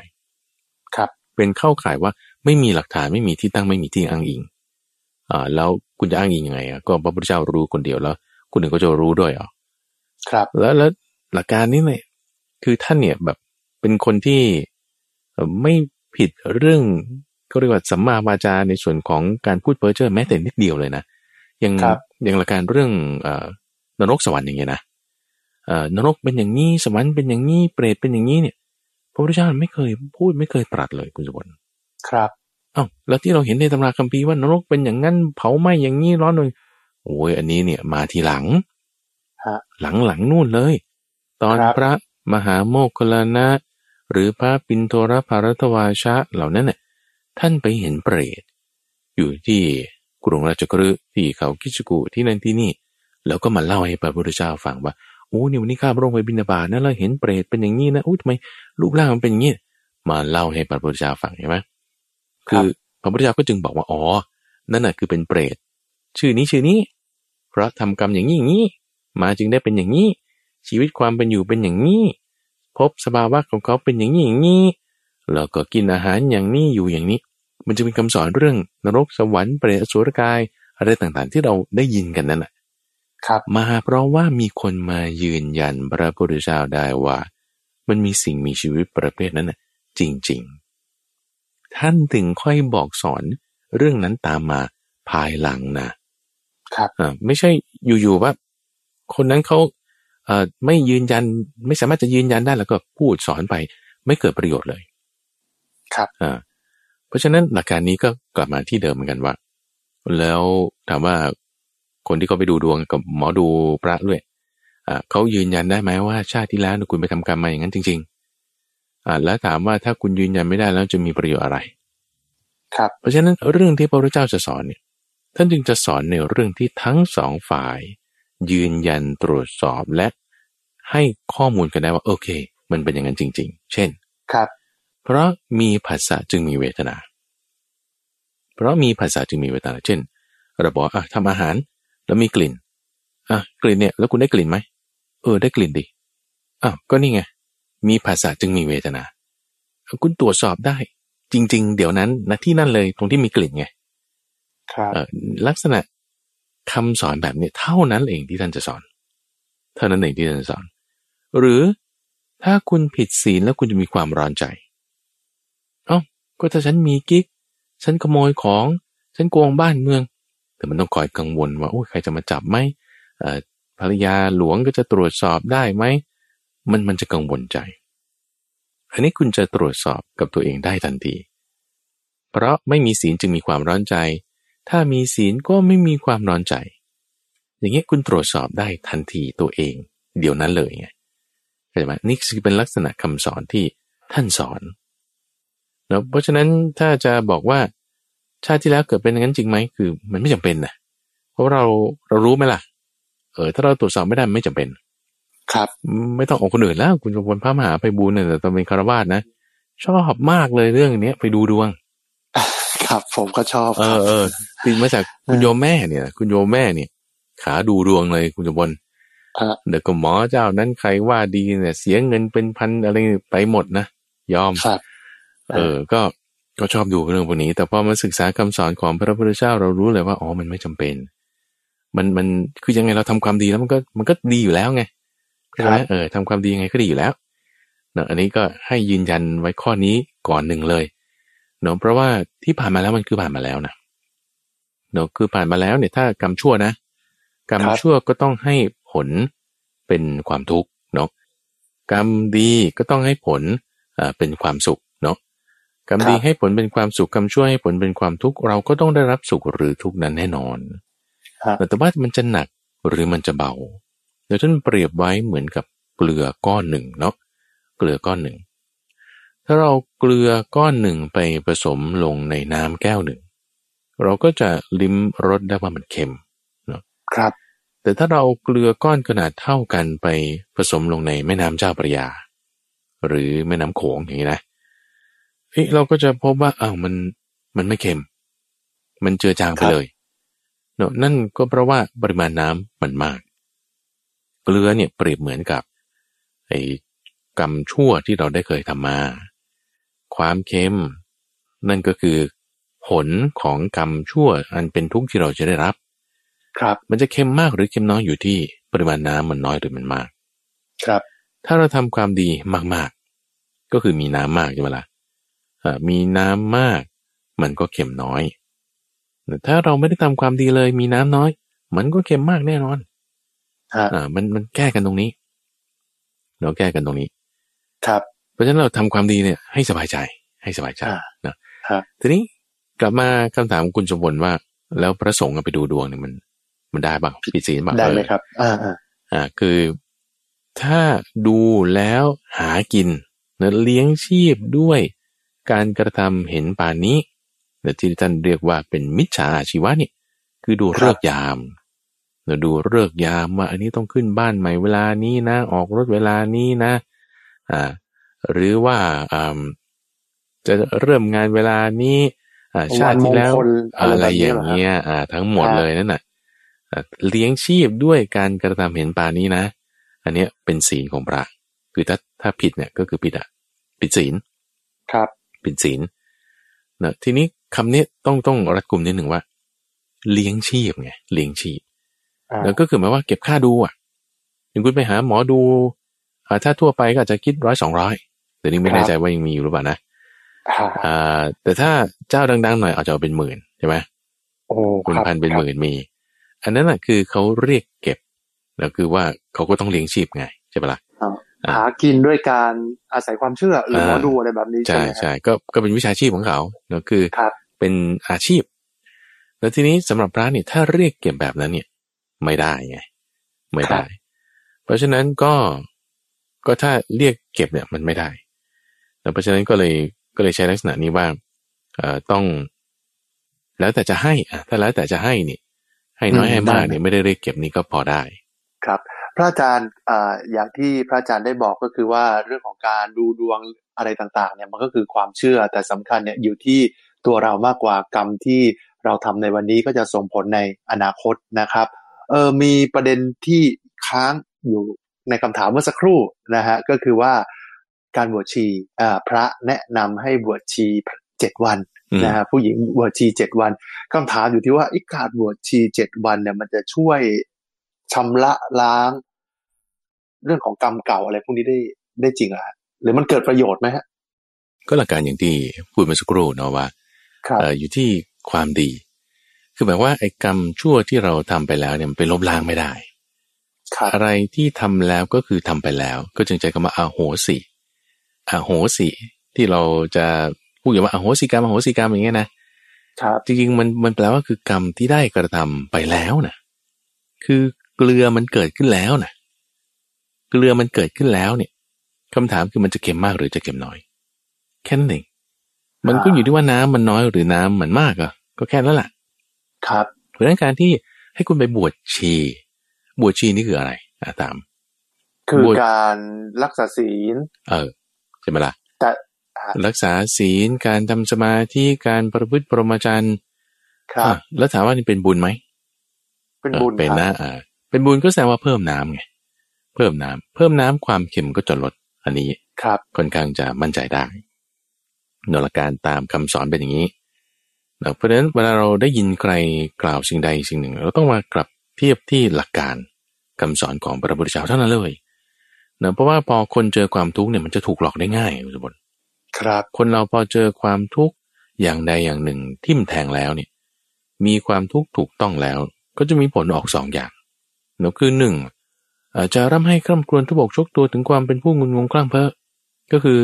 ครับเป็นเข้าข่ายว่าไม่มีหลักฐานไม่มีที่ตั้งไม่มีที่อ้างอิงอ่าแล้วคุณจะอ้างอิงยังไงอะก็พระพุทธเจ้ารู้คนเดียวแล้วคนอื่นก็จะรู้ด้วยอะครับ แล้วแล้วหลักการนี้เนี่ยคือท่านเนี่ยแบบเป็นคนที่ไม่ผิดเรื่องก็เรียกว่าสัมมาวาจาในส่วนของการพูดเพ้อเจ้อแม้แต่นิดเดียวเลยนะอย่างอย่างหลักการเรื่องเอ่อนรกสวรรค์อย่างเงี้ยนะเอ่อ นรกเป็นอย่างนี้สวรรค์เป็นอย่างนี้เปรตเป็นอย่างนี้เนี่ยพระพุทธเจ้าไม่เคยพูดไม่เคยตรัสเลยคุณสุวรรณครับอ้าวแล้วที่เราเห็นในตำราคัมภีร์ว่านรกเป็นอย่างนั้นเผาไหม้อย่างนี้ร้อนเลยโอ้ยอันนี้เนี่ยมาทีหลังหลังหลังนู่นเลย ตอนพระมหาโมคคลานะ หรือพระปินโทรภารตวาชะเหล่านั้นน่ะท่านไปเห็นเปรต อยู่ที่กรุงราชกฤห์ที่เขาคิชกุที่นั่นที่นี่ แล้วก็มาเล่าให้พระพุทธเจ้าฟังว่า โอ้นี่วันนี้ข้าพระองค์ไปบินาบาตนะแล้วเห็นเปรตเป็นอย่างนี้นะอุ้ยทำไมรูปร่างมันเป็นอย่างนี้มาเล่าให้พระพุทธเจ้าฟังใช่ไหมคือพระพุทธเจ้าก็จึงบอกว่าอ๋อนั่นน่ะคือเป็นเปรตชื่อนี้ชื่อนี้ เพราะทำกรรมอย่างนี้อย่างนี้ มาจึงได้เป็นอย่างนี้ ชีวิตความเป็นอยู่เป็นอย่างนี้พบสภาวะของเขาเป็นอย่างนี้อย่างนี้แล้วก็กินอาหารอย่างนี้อยู่อย่างนี้ มันจะเป็นคำสอนเรื่องนรกสวรรค์เปรตอสุรกายอะไรต่างๆ ที่เราได้ยินกันนั่นแหละ ครับมาเพราะว่ามีคนมายืนยันพระพุทธเจ้าได้ว่า มันมีสิ่งมีชีวิตประเภทนั้นน่ะจริง ๆ ท่านถึงค่อยบอกสอนเรื่องนั้นตามมาภายหลังนะครับอ่าไม่ใช่อยู่ๆว่า คนนั้นเขาเอ่อไม่ยืนยันไม่สามารถจะยืนยันได้แล้วก็พูดสอนไป ไม่เกิดประโยชน์เลย ครับอ่าเพราะฉะนั้นหลักการนี้ก็กลับมาที่เดิมเหมือนกันว่า แล้วถามว่า คนที่เขาไปดูดวงกับหมอดูพระด้วยอ่าเขายืนยันได้ไหมว่าชาติที่แล้วเนี่ยคุณไปทำกรรมมาอย่างนั้นจริงๆอ่าแล้วถามว่าถ้าคุณยืนยันไม่ได้แล้วจะมีประโยชน์อะไร ครับ เพราะฉะนั้นเรื่องที่พระพุทธเจ้าจะสอนเนี่ย ท่านจึงจะสอนในเรื่องที่ทั้งสองฝ่าย ยืนยันตรวจสอบและให้ข้อมูลกันได้ว่าโอเค มันเป็นอย่างนั้นจริง ๆ เช่น ครับ เพราะมีภาษาจึงมีเวทนา เพราะมีภาษาจึงมีเวทนา เช่นเราบอกอะทำอาหาร แล้วมีกลิ่นอะกลิ่นเนี่ย แล้วคุณได้กลิ่นไหมเออ ได้กลิ่นดิอ้าวก็นี่ไงมีภาษาจึงมีเวทนาคุณตรวจสอบได้ จริง ๆ เดี๋ยวนั้นณที่นั่นเลยตรงที่มีกลิ่นไงครับเอ่อลักษณะคำสอนแบบนี้เท่านั้นเองที่ท่านจะสอน เท่านั้นเองที่ท่านจะสอน หรือถ้าคุณผิดศีลแล้วคุณจะมีความร้อนใจ เอ้าก็ถ้าฉันมีกิ๊ก ฉันขโมยของ ฉันโกงบ้านเมือง แต่มันต้องคอยกังวลว่าโอ้ใครจะมาจับไหมภรรยาหลวงก็จะตรวจสอบได้ไหม มันมันจะกังวลใจ อันนี้คุณจะตรวจสอบกับตัวเองได้ทันที เพราะไม่มีศีลจึงมีความร้อนใจ ถ้ามีศีลก็ไม่มีความร้อนใจ อย่างเงี้ยคุณตรวจสอบได้ทันทีตัวเอง เดี๋ยวนั้นเลยไงเข้าใจไหมนี่คือเป็นลักษณะคำสอนที่ท่านสอนแล้วเพราะฉะนั้นถ้าจะบอกว่า ชาติที่แล้วเกิดเป็นอย่างนั้นจริงไหมคือ มันไม่จำเป็นนะเพราะเราเรารู้ไหมล่ะ เออ ถ้าเราตรวจสอบไม่ได้ไม่จำเป็น ครับ ไม่ต้องออกคนอื่นแล้ว คุณจะวนพระมหาไปบูลย์เนี่ยแต่ตอนเป็นคารวาสนะชอบมากเลยเรื่องเนี้ยไปดูดวง ครับ ผมก็ชอบเอครัอบเออติดมาจากคุณโยมแม่เนี่ย คุณโยมแม่เนี่ย ขาดูดวงเลยคุณจบนอ่าเดี๋ยวก็หมอเจ้านั้นใครว่าดีเนี่ย เสียเงินเป็นพันอะไรไปหมดนะยอมครับเออ ก็ ก็ชอบดูเรื่องพวกนี้ แต่พอมาศึกษาคำสอนของพระพุทธเจ้าเรารู้เลยว่าอ๋อมันไม่จำเป็น มันมันคือยังไงเราทำความดีแล้วมันก็มันก็ดีอยู่แล้วไงใช่ไหมเออทำความดียังไงก็ดีอยู่แล้วเนอะอันนี้ก็ให้ยืนยันไว้ข้อนี้ก่อนหนึ่งเลยเนอะเพราะว่าที่ผ่านมาแล้วมันคือผ่านมาแล้วนะเนอะคือผ่านมาแล้วเนี่ยถ้ากรรมชั่วนะกรรมครับชั่วก็ต้องให้ผลเป็นความทุกข์เนาะกรรมดีก็ต้องให้ผลอ่าเป็นความสุขเนาะ กรรมดีให้ผลเป็นความสุขกรรมชั่วให้ผลเป็นความทุกข์เราก็ต้องได้รับสุขหรือทุกข์นั้นแน่นอนครับแต่ว่ามันจะหนักหรือมันจะเบาเดี๋ยวท่านเปรียบไว้เหมือนกับเกลือก้อนหนึ่งเนาะเกลือก้อนหนึ่ง ถ้าเราเกลือก้อนหนึ่งไปผสมลงในน้ำแก้วหนึ่ง เราก็จะลิ้มรสได้ว่ามันเค็มครับ แต่ถ้าเราเกลือก้อนขนาดเท่ากันไปผสมลงในแม่น้ำเจ้าพระยา หรือแม่น้ำโขงอย่างนี้นะ เฮ้ยเราก็จะพบว่าอ้าวมันมันไม่เค็ม มันเจือจางไปเลยเนอะนั่นก็เพราะว่าปริมาณน้ำมันมาก เกลือเนี่ยเปรียบเหมือนกับไอ้กรรมชั่วที่เราได้เคยทำมา ความเค็ม นั่นก็คือ ผลของกรรมชั่วอันเป็นทุกข์ที่เราจะได้รับ ครับ มันจะเค็มมากหรือเค็มน้อยอยู่ที่ปริมาณน้ำมันน้อยหรือมันมาก ครับ ถ้าเราทำความดีมากๆ ก็คือมีน้ำมากใช่ไหมล่ะอ่า มีน้ำมาก มันก็เค็มน้อยแต่ถ้าเราไม่ได้ทำความดีเลย มีน้ำน้อย มันก็เค็มมากแน่นอนฮะอ่ามันมันแก้กันตรงนี้ เราแก้กันตรงนี้ ครับ เพราะฉะนั้นเราทำความดีเนี่ย ให้สบายใจ ให้สบายใจอ่านะครับทีนี้กลับมาคำถามคุณสมบัติว่า แล้วพระสงฆ์เอาไปดูดวงเนี่ยมัน มันได้บ้างผิดศีลบ้างได้ไหมเออครับอ่าอ่าอ่าคือถ้าดูแล้วหากินเนะเลี้ยงชีพด้วย การกระทำเห็นป่านนี้แต่ที่ท่านเรียกว่าเป็นมิจฉาอาชีวะนี่คือดูเลิกยามเราดูเลิกยามว่าอันนี้ต้องขึ้นบ้านใหม่เวลานี้นะ ออกรถเวลานี้นะอ่าหรือว่าอ่าจะเริ่มงานเวลานี้อ่าชาติที่แล้วอะไรอย่างเงี้ยอ่า ทั้งหมดเลยนั่นแหะเลี้ยงชีพด้วยการกระทำเห็นป่านี้นะ อันเนี้ยเป็นศีลของพระ คือถ้าถ้าผิดเนี่ยก็คือผิดอะผิดศีลครับ ผิดศีลนะทีนี้คำนี้ต้องต้องรัดกลุ่มนิดหนึ่งว่า เลี้ยงชีพไงเลี้ยงชีพแล้วก็คือหมายว่าเก็บค่าดูอะอย่างคุณไปหาหมอดูถ้าทั่วไปก็อาจจะคิดร้อยสองร้อยแต่นี้ไม่แน่ใจว่ายังมีอยู่หรือเปล่านะอ่าแต่ถ้าเจ้าดังๆหน่อยอาจจะเป็นหมื่นใช่ไหมโอ้คุณพันเป็นหมื่นมี อันนั้นแหะคือเขาเรียกเก็บแล้วคือว่าเขาก็ต้องเลี้ยงชีพไงใช่ปะล่ะ หากินด้วยการอาศัยความเชื่อหรือหมอดูอะไรแบบนี้ใช่ใช่ก็ก็เป็นวิชาชีพของเขาเนาะคือเป็นอาชีพ แล้วทีนี้สำหรับพระเนี่ยถ้าเรียกเก็บแบบนั้นเนี่ย ไม่ได้ไงไม่ได้ เพราะฉะนั้นก็ก็ถ้าเรียกเก็บเนี่ยมันไม่ได้แล้วเพราะฉะนั้นก็เลยก็เลยใช้ลักษณะนี้ว่าเอ่อต้อง แล้วแต่จะให้อะถ้าแล้วแต่จะให้นี่ให้น้อยให้มากเนี่ยไม่ได้เรียกเก็บนี่ก็พอได้ ครับ พระอาจารย์อย่างที่พระอาจารย์ได้บอกก็คือว่าเรื่องของการดูดวงอะไรต่างๆ เนี่ยมันก็คือความเชื่อแต่สำคัญเนี่ยอยู่ที่ตัวเรามากกว่ากรรมที่เราทำในวันนี้ก็จะส่งผลในอนาคตนะครับ เออมีประเด็นที่ค้างอยู่ในคำถามเมื่อสักครู่นะฮะก็คือว่าการบวชชีอ่าพระแนะนำให้บวชชีเจ็ดวันนะฮะผู้หญิงบวชชีเจ็ดวันคำถามอยู่ที่ว่าอีการบวชชีเจ็ดวันเนี่ยมันจะช่วย ชำระล้าง เรื่องของกรรมเก่าอะไรพวกนี้ได้ได้จริงเหรอหรือมันเกิดประโยชน์ไหมฮะ ก็หลักการอย่างที่พูดมาสักครู่เนาะว่าอยู่ที่ความดี คือหมายว่าไอ้กรรมชั่วที่เราทำไปแล้วเนี่ยมันไปลบล้างไม่ได้อะไรที่ทำแล้วก็คือทำไปแล้ว ก็จึงใจคำว่าอาโหสิอาโหสิที่เราจะพูดอย่างว่าอาโหสิกรรมอาโหสิกรรมอย่างเงี้ยนะครับจริงๆมันมันแปลว่าคือกรรมที่ได้กระทำไปแล้วนะคือ เกลือมันเกิดขึ้นแล้วนะเกลือมันเกิดขึ้นแล้วเนี่ยคำถามคือมันจะเค็มมากหรือจะเค็มน้อย แค่นั้นเองมันก็อยู่ที่ว่าน้ำมันน้อยหรือน้ำมันมากอะ ก็แค่นั้นแหละครับเพราะนั้นการที่ให้คุณไปบวชชี บวชชีนี่คืออะไรอาตาม คือการรักษาศีล เออใช่ไหมล่ะแต่รักษาศีลการทำสมาธิการประพฤติปรมจรรย์ครับแล้วถามว่านี่เป็นบุญไหมเป็นบุญเป็นนะอ่า เป็นบุญก็แสดงว่าเพิ่มน้ำไงเพิ่มน้ำเพิ่มน้ำความเค็มก็จะลดอันนี้ครับค่อนข้างจะมั่นใจได้นรการตามคำสอนเป็นอย่างนี้เพราะฉะนั้นเวลาเราได้ยินใครกล่าวสิ่งใดสิ่งหนึ่ง เราต้องมากลับเทียบที่หลักการคำสอนของพระพุทธเจ้าเท่านั้นเลยเนะเพราะว่าพอคนเจอความทุกข์เนี่ยมันจะถูกหลอกได้ง่ายคุณสมบัติครับ คนเราพอเจอความทุกข์อย่างใดอย่างหนึ่งทิ่มแทงแล้วเนี่ย มีความทุกข์ถูกต้องแล้ว ก็จะมีผลออกสองอย่าง เนะคือหนึ่งอาจจะร่ำให้คร่ำครวญทุบอกชกตัวถึงความเป็นผู้งุนงงคลั่งเพ้อก็คือ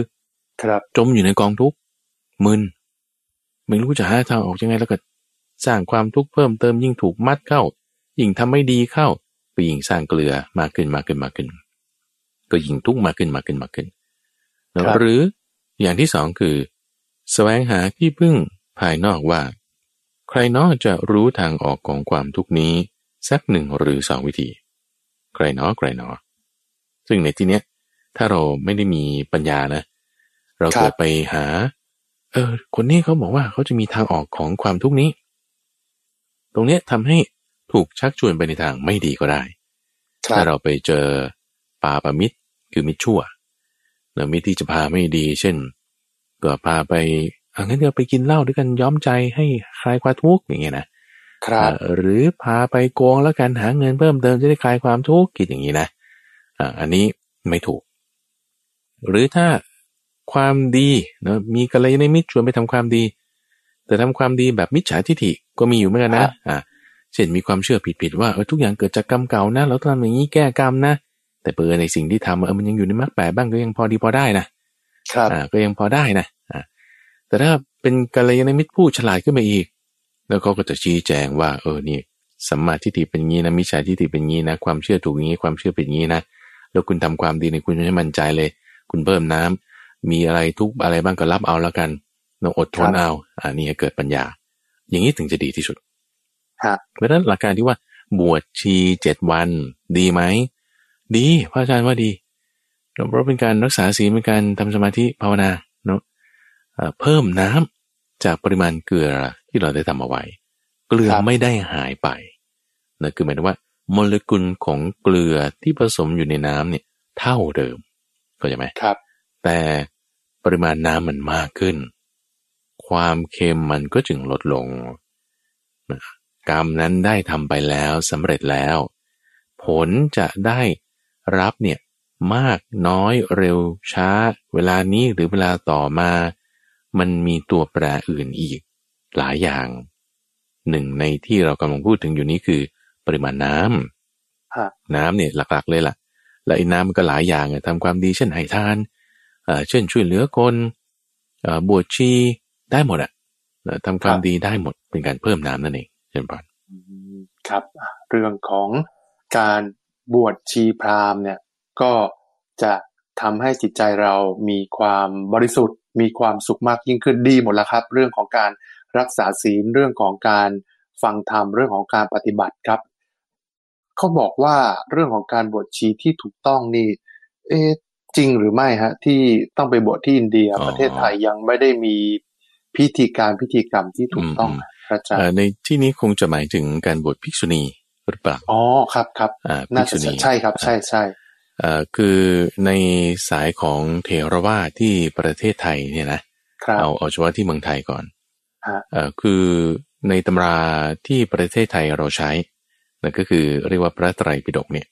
ครับจมอยู่ในกองทุกข์มึนไม่รู้จะหาทางออกยังไงแล้วก็สร้างความทุกข์เพิ่มเติมยิ่งถูกมัดเข้า ยิ่งทำไม่ดีเข้าก็ยิ่งสร้างเกลือมากขึ้นมากขึ้นมากขึ้น ก็ยิ่งทุกข์มากขึ้นมากขึ้นมากขึ้นหรืออย่างที่สองคือสแสวงหาที่พึ่งภายนอกว่า ใครนอกจะรู้ทางออกของความทุกนี้ สักหนึ่งหรือสองวิธี ใครเนาะใครเนาะซึ่งในที่เนี้ยถ้าเราไม่ได้มีปัญญานะ เราเกิดไปหา เออ คนนี้เขาบอกว่าเขาจะมีทางออกของความทุกข์นี้ ตรงเนี้ยทำให้ถูกชักชวนไปในทางไม่ดีก็ได้ ถ้าเราไปเจอปาปมิตรคือมิตรชั่วแล้วมิตรที่จะพาไม่ดี เช่น ก็พาไปอังั้นเดี๋ยวไปกินเหล้าด้วยกันย้อมใจให้คลายความทุกข์อย่างเงี้ยนะครับ หรือพาไปโกงแล้วกันหาเงินเพิ่มเติมจะได้คลายความทุกข์กิจอย่างนี้นะอ่าอันนี้ไม่ถูก หรือถ้าความดีนะมีกัลยาณมิตรชวนไปทำความดี แต่ทำความดีแบบมิจฉาทิฏฐิก็มีอยู่เหมือนกันนะอ่าเช่นมีความเชื่อผิดๆว่าเออทุกอย่างเกิดจากกรรมเก่านะเราต้องทำอย่างนี้แก้กรรมนะ แต่เปิดในสิ่งที่ทำเออมันยังอยู่ในมรรคแปดบ้างก็ยังพอดีพอได้นะครับอ่าก็ยังพอได้นะอ่าแต่ถ้าเป็นกัลยาณมิตรผู้ฉลาดขึ้นมาอีก แล้วเขาก็จะชี้แจงว่า เออนี่สัมมาทิฏฐิเป็นงี้นะมิจฉาทิฏฐิเป็นงี้นะ ความเชื่อถูกงี้ความเชื่อเป็นงี้นะแล้วคุณทำความดีในคุณไม่มั่นใจเลย คุณเพิ่มน้ำมีอะไรทุกข์อะไรบ้างก็รับเอาแล้วกันเราอดทนเอาอันนี้เกิดปัญญา อย่างนี้ถึงจะดีที่สุดฮะเพราะฉะนั้นหลักการที่ว่าบวชชีเจ็ดวัน ดีไหมดีพระอาจารย์ว่าดีเพราะเป็นการรักษาศีลเป็นการทำสมาธิภาวนาเนาะเอ่อเพิ่มน้ำจากปริมาณเกลือ ที่เราได้ทำเอาไว้ เกลือครับไม่ได้หายไปนะคือหมายถึงว่าโมเลกุลของเกลือที่ผสมอยู่ในน้ำเนี่ยเท่าเดิมเข้าใจไหมครับ แต่ปริมาณน้ำมันมากขึ้น ความเค็มมันก็จึงลดลงนะกรรมนั้นได้ทำไปแล้วสำเร็จแล้ว ผลจะได้รับเนี่ยมากน้อยเร็วช้า เวลานี้หรือเวลาต่อมา มันมีตัวแปรอื่นอีก หลายอย่างหนึ่งในที่เรากำลังพูดถึงอยู่นี้คือ ปริมาณน้ำฮะน้ำเนี่ยหลักๆเลยล่ะ และไอ้น้ำมันก็หลายอย่างอะทำความดีเช่นให้ทานเอ่อเช่นช่วยเหลือคนเอ่อบวชชีได้หมดอะเอ่อทำความดีได้หมดเป็นการเพิ่มน้ำนั่นเองเช่นพานอืมครับอะเรื่องของการบวชชีพราหมณ์เนี่ยก็จะทำให้จิตใจเรามีความบริสุทธิ์ มีความสุขมากยิ่งขึ้นดีหมดแล้วครับ เรื่องของการ รักษาศีลเรื่องของการฟังธรรมเรื่องของการปฏิบัติครับเขาบอกว่าเรื่องของการบวชชีที่ถูกต้องนี่ เอ๊ะจริงหรือไม่ฮะ ที่ต้องไปบวชที่อินเดียอ๋อประเทศไทยยังไม่ได้มีพิธีการพิธีกรรมที่ถูกต้องอืมพระอาจารเอ่อย์ในที่นี้คงจะหมายถึงการบวชภิกษุณีหรือเปล่าอ๋อครับครับอ่าภิน่ากษุจะณีใช่ครับ ใช่ใช่เอ่อคือในสายของเทรวาสที่ประเทศไทยเนี่ยนะครับเอาเอาเฉพาะที่เมืองไทยก่อนฮะเอ่อ คือในตำราที่ประเทศไทยเราใช้นั่นก็คือเรียกว่าพระไตรปิฎกเนี่ย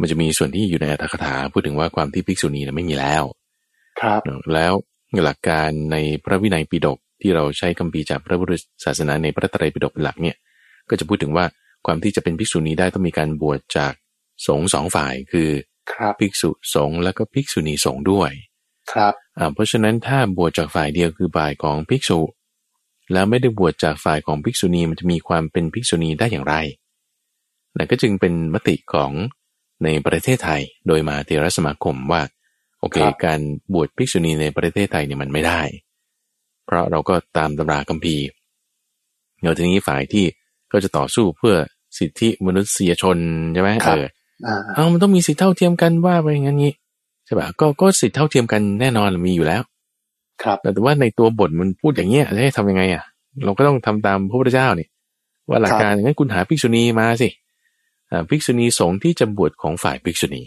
มันจะมีส่วนที่อยู่ในอัตถกถาพูดถึงว่าความที่ภิกษุณีนะไม่มีแล้ว ครับเนอะแล้วหลักการในพระวินัยปิฎกที่เราใช้คัมภีร์จากพระพุทธศาสนาในพระไตรปิฎกเป็นหลักเนี่ยก็จะพูดถึงว่าความที่จะเป็นภิกษุณีได้ต้องมีการบวชจากสงฆ์สองฝ่ายคือครับภิกษุสงฆ์แล้วก็ภิกษุณีสงฆ์ด้วย ครับอ่าเพราะฉะนั้นถ้าบวชจากฝ่ายเดียวคือฝ่ายของภิกษุ แล้วไม่ได้บวชจากฝ่ายของภิกษุณีมันจะมีความเป็นภิกษุณีได้อย่างไรนั่นก็จึงเป็นมติของในประเทศไทยโดยมาเทรสมาคมว่า โอเค การบวชภิกษุณีในประเทศไทยเนี่ยมันไม่ได้ เพราะเราก็ตามตำราคัมภีร์เดี๋ยวทีนี้ฝ่ายที่ก็จะต่อสู้เพื่อสิทธิมนุษยชนใช่ไหมครัเอบออ่าเอามันต้องมีสิทธิเท่าเทียมกันว่าไปอย่างนั้นงี้ใช่ปะก็ก็สิทธิเท่าเทียมกันแน่นอนมีอยู่แล้ว ครับแต่ว่าในตัวบทมันพูดอย่างเงี้ยจะให้ทำยังไงอะ เราก็ต้องทำตามพระพุทธเจ้านี่ว่าหลักการงั้นคุณหาภิกษุณีมาสิอ่าภิกษุณีสงฆ์ที่จะบวชของฝ่ายภิกษุณี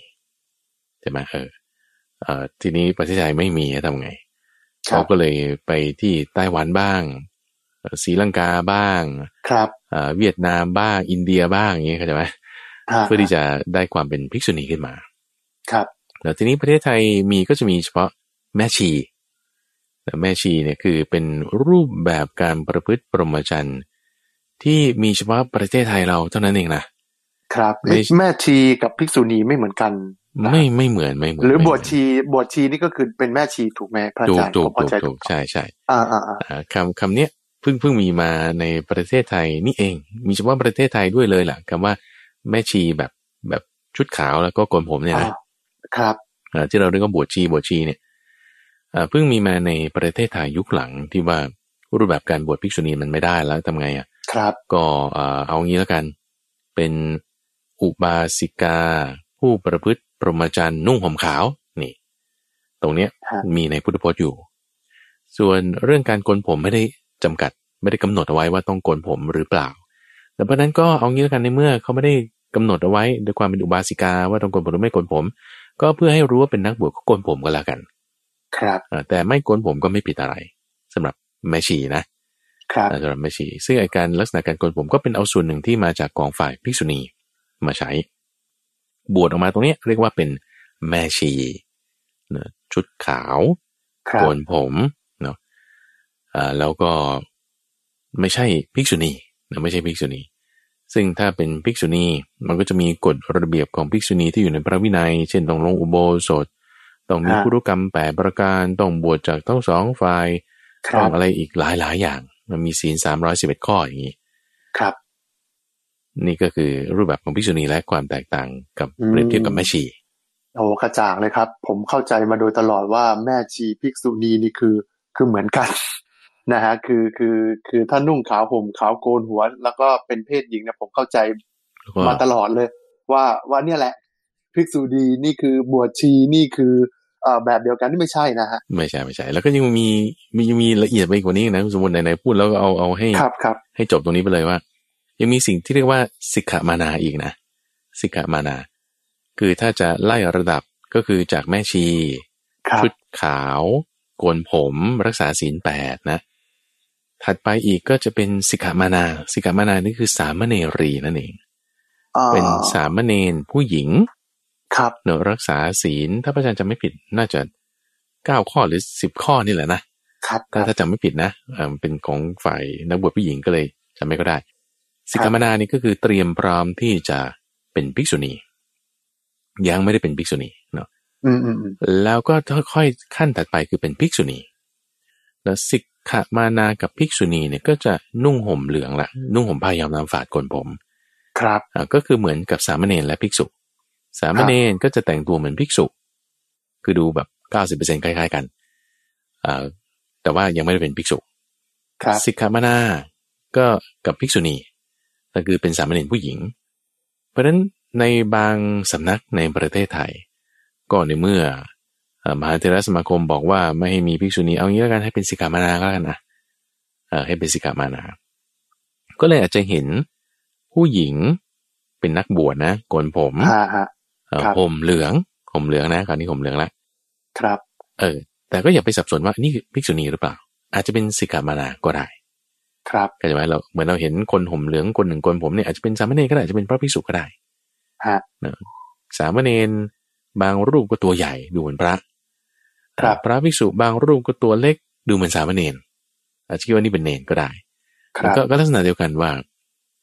ใช่ไหมเออเอ่อทีนี้ประเทศไทยไม่มีทำไงครัเขาบก็เลยไปที่ไต้หวันบ้างเอ่อศรีลังกาบ้าง ครับอ่าเวียดนามบ้าง อินเดียบ้างอย่างเงี้ยเข้าใจไหมฮะเพื่อที่จะได้ความเป็นภิกษุณีขึ้นมา ครับแล้วทีนี้ประเทศไทยมีก็จะมีเฉพาะแม่ชี แต่แม่ชีเนี่ยคือเป็นรูปแบบการประพฤติปรหมจรรย์ที่มีเฉพาะประเทศไทยเราเท่านั้นเองนะครับไม่เอ๊ะแม่ชีกับภิกษุณีไม่เหมือนกันนะไม่ไม่เหมือนไม่เหมือนหรือไม่บเหมืวนชชีบวชชีนี่ก็คือเป็นแม่ชีถูกไหมพระอาถูกจารย์ถูกผมเข้าถูกใจถูกใช่ใช่อ่าอ่าอ่าอ่าคำคำเนี้ยเพิ่งเพิ่งมีมาในประเทศไทยนี่เอง มีเฉพาะประเทศไทยด้วยเลยแหละคำว่าแม่ชีแบบแบบชุดขาวแล้วก็โกนผมเนี่ยนะอ่าครับอ่าที่เราเรียกว่าบวชชีบวชชีเนี่ยอ่า เพิ่งมีมาในประเทศไทยยุคหลังที่ว่ารูปแบบการบวชภิกษุณีมันไม่ได้แล้วทำไงอะครับ ก็อ่าเอางี้แล้วกัน เป็นอุบาสิกา ผู้ประพฤติปรหมจรรย์นุ่งห่มขาวนี่ ตรงเนี้ยฮะมีในพุทธพจน์อยู่ ส่วนเรื่องการโกนผมไม่ได้จำกัด ไม่ได้กำหนดเอาไว้ว่าต้องโกนผมหรือเปล่า แต่เพราะฉะนั้นก็เอางี้แล้วกันในเมื่อเขาไม่ได้กำหนดเอาไว้ด้วยความเป็นอุบาสิกาว่าต้องโกนผมหรือไม่โกนผม ก็เพื่อให้รู้ว่าเป็นนักบวชก็โกนผมก็แล้วกัน ครับอ่าแต่ไม่โกนผมก็ไม่ผิดอะไรสำหรับแม่ชีนะครับอ่าสำหรับแม่ชี ซึ่งไอการลักษณะการโกนผมก็เป็นเอาส่วนหนึ่งที่มาจากกองฝ่ายภิกษุณีมาใช้ บวชออกมาตรงเนี้ยเรียกว่าเป็นแม่ชีเนอะชุดขาวครัโกบนผมเนาะอ่าแล้วก็ไม่ใช่ภิกษุณีนะไม่ใช่ภิกษุณี ซึ่งถ้าเป็นภิกษุณีมันก็จะมีกฎระเบียบของภิกษุณีที่อยู่ในพระวินัย เช่นต้องลงอุโบสถ ต้องมีฮะคุรุกรรมแปดประการ ต้องบวชจากทั้งสองฝ่ายคต้รัอบงอะไรอีกหลายหลายๆอย่าง มันมีศีลสามร้อยสิบเอ็ดข้ออย่างนี้ ครับ นี่ก็คือรูปแบบของภิกษุณีและความแตกต่างกับอืมเปรียบเทียบกับแม่ชีโอ้กระจ่างเลยครับ ผมเข้าใจมาโดยตลอดว่าแม่ชีภิกษุณีนี่คือ คือเหมือนกันนะฮะคือคือคือถ้านุ่งขาวห่มขาวโกนหัว แล้วก็เป็นเพศหญิงนะผมเข้าใจแล้วก็มาตลอดเลย ว่าว่าเนี่ยแหละภิกษุณีนี่คือบวชชีนี่คือเอ่อ แบบเดียวกันนี่ไม่ใช่นะฮะไม่ใช่ไม่ใช่ แล้วก็ยังมีมียังมีละเอียดไปกว่านี้นะสมมติไหนๆพูดแล้วก็เอาเอาให้ครับครับให้จบตรงนี้ไปเลยว่า ยังมีสิ่งที่เรียกว่าสิกขามานาอีกนะสิกขามานา คือถ้าจะไล่ระดับก็คือจากแม่ชีครับชุดขาวโกนผมรักษาศีลแปดนะ ถัดไปอีกก็จะเป็นสิกขามานาสิกขามานานี่คือสามเณรีนั่นเองอ่าเป็นสามเณรผู้หญิง ครับเนอะรักษาศีล ถ้าพระอาจารย์จำไม่ผิดน่าจะเก้าข้อหรือสิบข้อนี่แหละนะครับคถ้ารับถ้าจำไม่ผิดนะเอ่อมันเป็นของฝ่ายนักบวชผู้หญิงก็เลยจำไม่ก็ได้สิกขามานานี่ก็คือเตรียมพร้อมที่จะเป็นภิกษุณียังไม่ได้เป็นภิกษุณีเนาะอืมอืมอืมแล้วก็ค่อยๆขั้นถัดไปคือเป็นภิกษุณีแล้วสิกขามานากับภิกษุณีเนี่ยก็จะนุ่งห่มเหลืองละนุ่งห่มผ้ายาวน้ำฝาดโกนผม ครับอ่าก็คือเหมือนกับสามเณรและภิกษุ สามเณรก็จะแต่งตัวเหมือนภิกษุ คือดูแบบเก้าสิบเปอร์เซ็นคล้าย ๆ กันอ่าแต่ว่ายังไม่ได้เป็นภิกษุครับสิกขามานาก็กับภิกษุณีก็คือเป็นสามเณรผู้หญิง เพราะฉะนั้นในบางสำนักในประเทศไทย ก็ในเมื่อเอ่อมหาเทรสมาคมบอกว่าไม่ให้มีภิกษุณีเอางี้แล้วกันให้เป็นสิกขามานาก็แล้วกันนะเอ่อให้เป็นสิกขามานา ก็เลยอาจจะเห็นผู้หญิงเป็นนักบวชนะโกนผม ฮะฮะเอ่อครับห่มเหลืองห่มเหลืองนะคราวนี้ห่มเหลืองละครับ เออ แต่ก็อย่าไปสับสนว่านี่คือภิกษุณีหรือเปล่า อาจจะเป็นสิกขามานาก็ได้ ครับเข้าใจไหมเราเหมือนเราเห็นคนห่มเหลืองคนหนึ่งคนผมเนี่ยอาจจะเป็นสามเณรก็ได้อาจจะเป็นพระภิกษุก็ได้ฮะนะสามเณรบางรูปก็ตัวใหญ่ดูเหมือนพระครับพระภิกษุบางรูปก็ตัวเล็กดูเหมือนสามเณรอาจจะคิดว่านี่เป็นเนรก็ได้ครับก็ก็ลักษณะเดียวกันว่า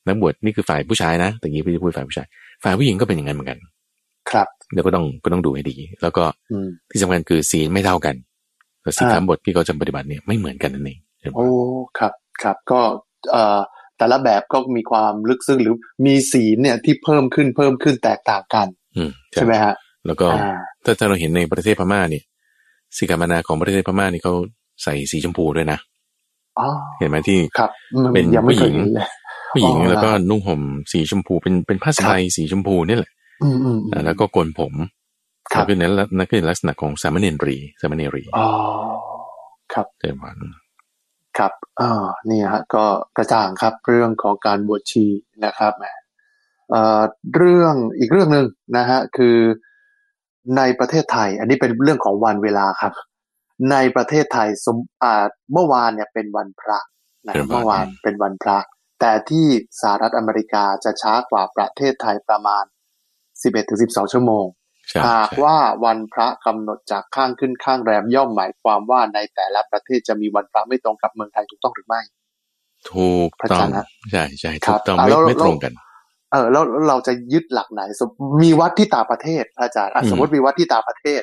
นักบวชนี่คือฝ่ายผู้ชายนะแต่กี้พี่พูดฝ่ายผู้ชาย ฝ่ายผู้หญิงก็เป็นอย่างนั้นเหมือนกัน ครับเดี๋ยวก็ต้องก็ต้องดูให้ดี แล้วก็อืมที่สำคัญคือศีลไม่เท่ากันแต่ศีลอ่าคำบทที่เขาจะปฏิบัติเนี่ยไม่เหมือนกันนั่นเองเห็นไหมโอ้ครับครับก็เอ่อแต่ละแบบก็มีความลึกซึ้งหรือมีสีลเนี่ยที่เพิ่มขึ้นเพิ่มขึ้นแตกต่างกันอืมใช่ไหมฮะแล้วก็อ่าถ้าถ้าเราเห็นในประเทศพม่าเนี่ยสิกขามานาของประเทศพม่านี่เขาใส่สีชมพูด้วยนะอ๋อเห็นไหมที่ครับมันเป็นยังไม่เคยผู้หญิงเห็นเลยผู้หญิงอ๋อแล้วก็นุ่งห่มสีชมพูเป็นเป็นผ้าสบายสีชมพูนี่แหละอืมอืมอืมอ่า แล้วก็โกนผมครับนั่นคือนั้นนั่นคือลักษณะของสามเณรีสามเณรีอ๋อครับเจ้าพันครับอ่านี่ฮะ ก็กระจ่างครับเรื่องของการบวชชีนะครับแหมเอ่อเรื่องอีกเรื่องหนึ่งนะฮะคือในประเทศไทย อันนี้เป็นเรื่องของวันเวลาครับ ในประเทศไทยสมอ่าเมื่อวานเนี่ยเป็นวันพระนะเมื่อวานเป็นวันพระ แต่ที่สหรัฐอเมริกาจะช้ากว่าประเทศไทยประมาณ 11-12ชั่วโมงใช่หากใช่ว่าวันพระกำหนดจากข้างขึ้นข้างแรมย่อมหมายความว่าในแต่ละประเทศจะมีวันพระไม่ตรงกับเมืองไทยถูกต้องหรือไม่ ถูกพระต้ออางจารย์ฮะใช่ใช่ครัถูบกต้องอะไม่แล้วไม่แล้วตรงกัน เออแล้วแล้วเราจะยึดหลักไหนสมมีวัดที่ต่างประเทศพระอาจารย์อะอืมสมมติมีวัดที่ต่างประเทศ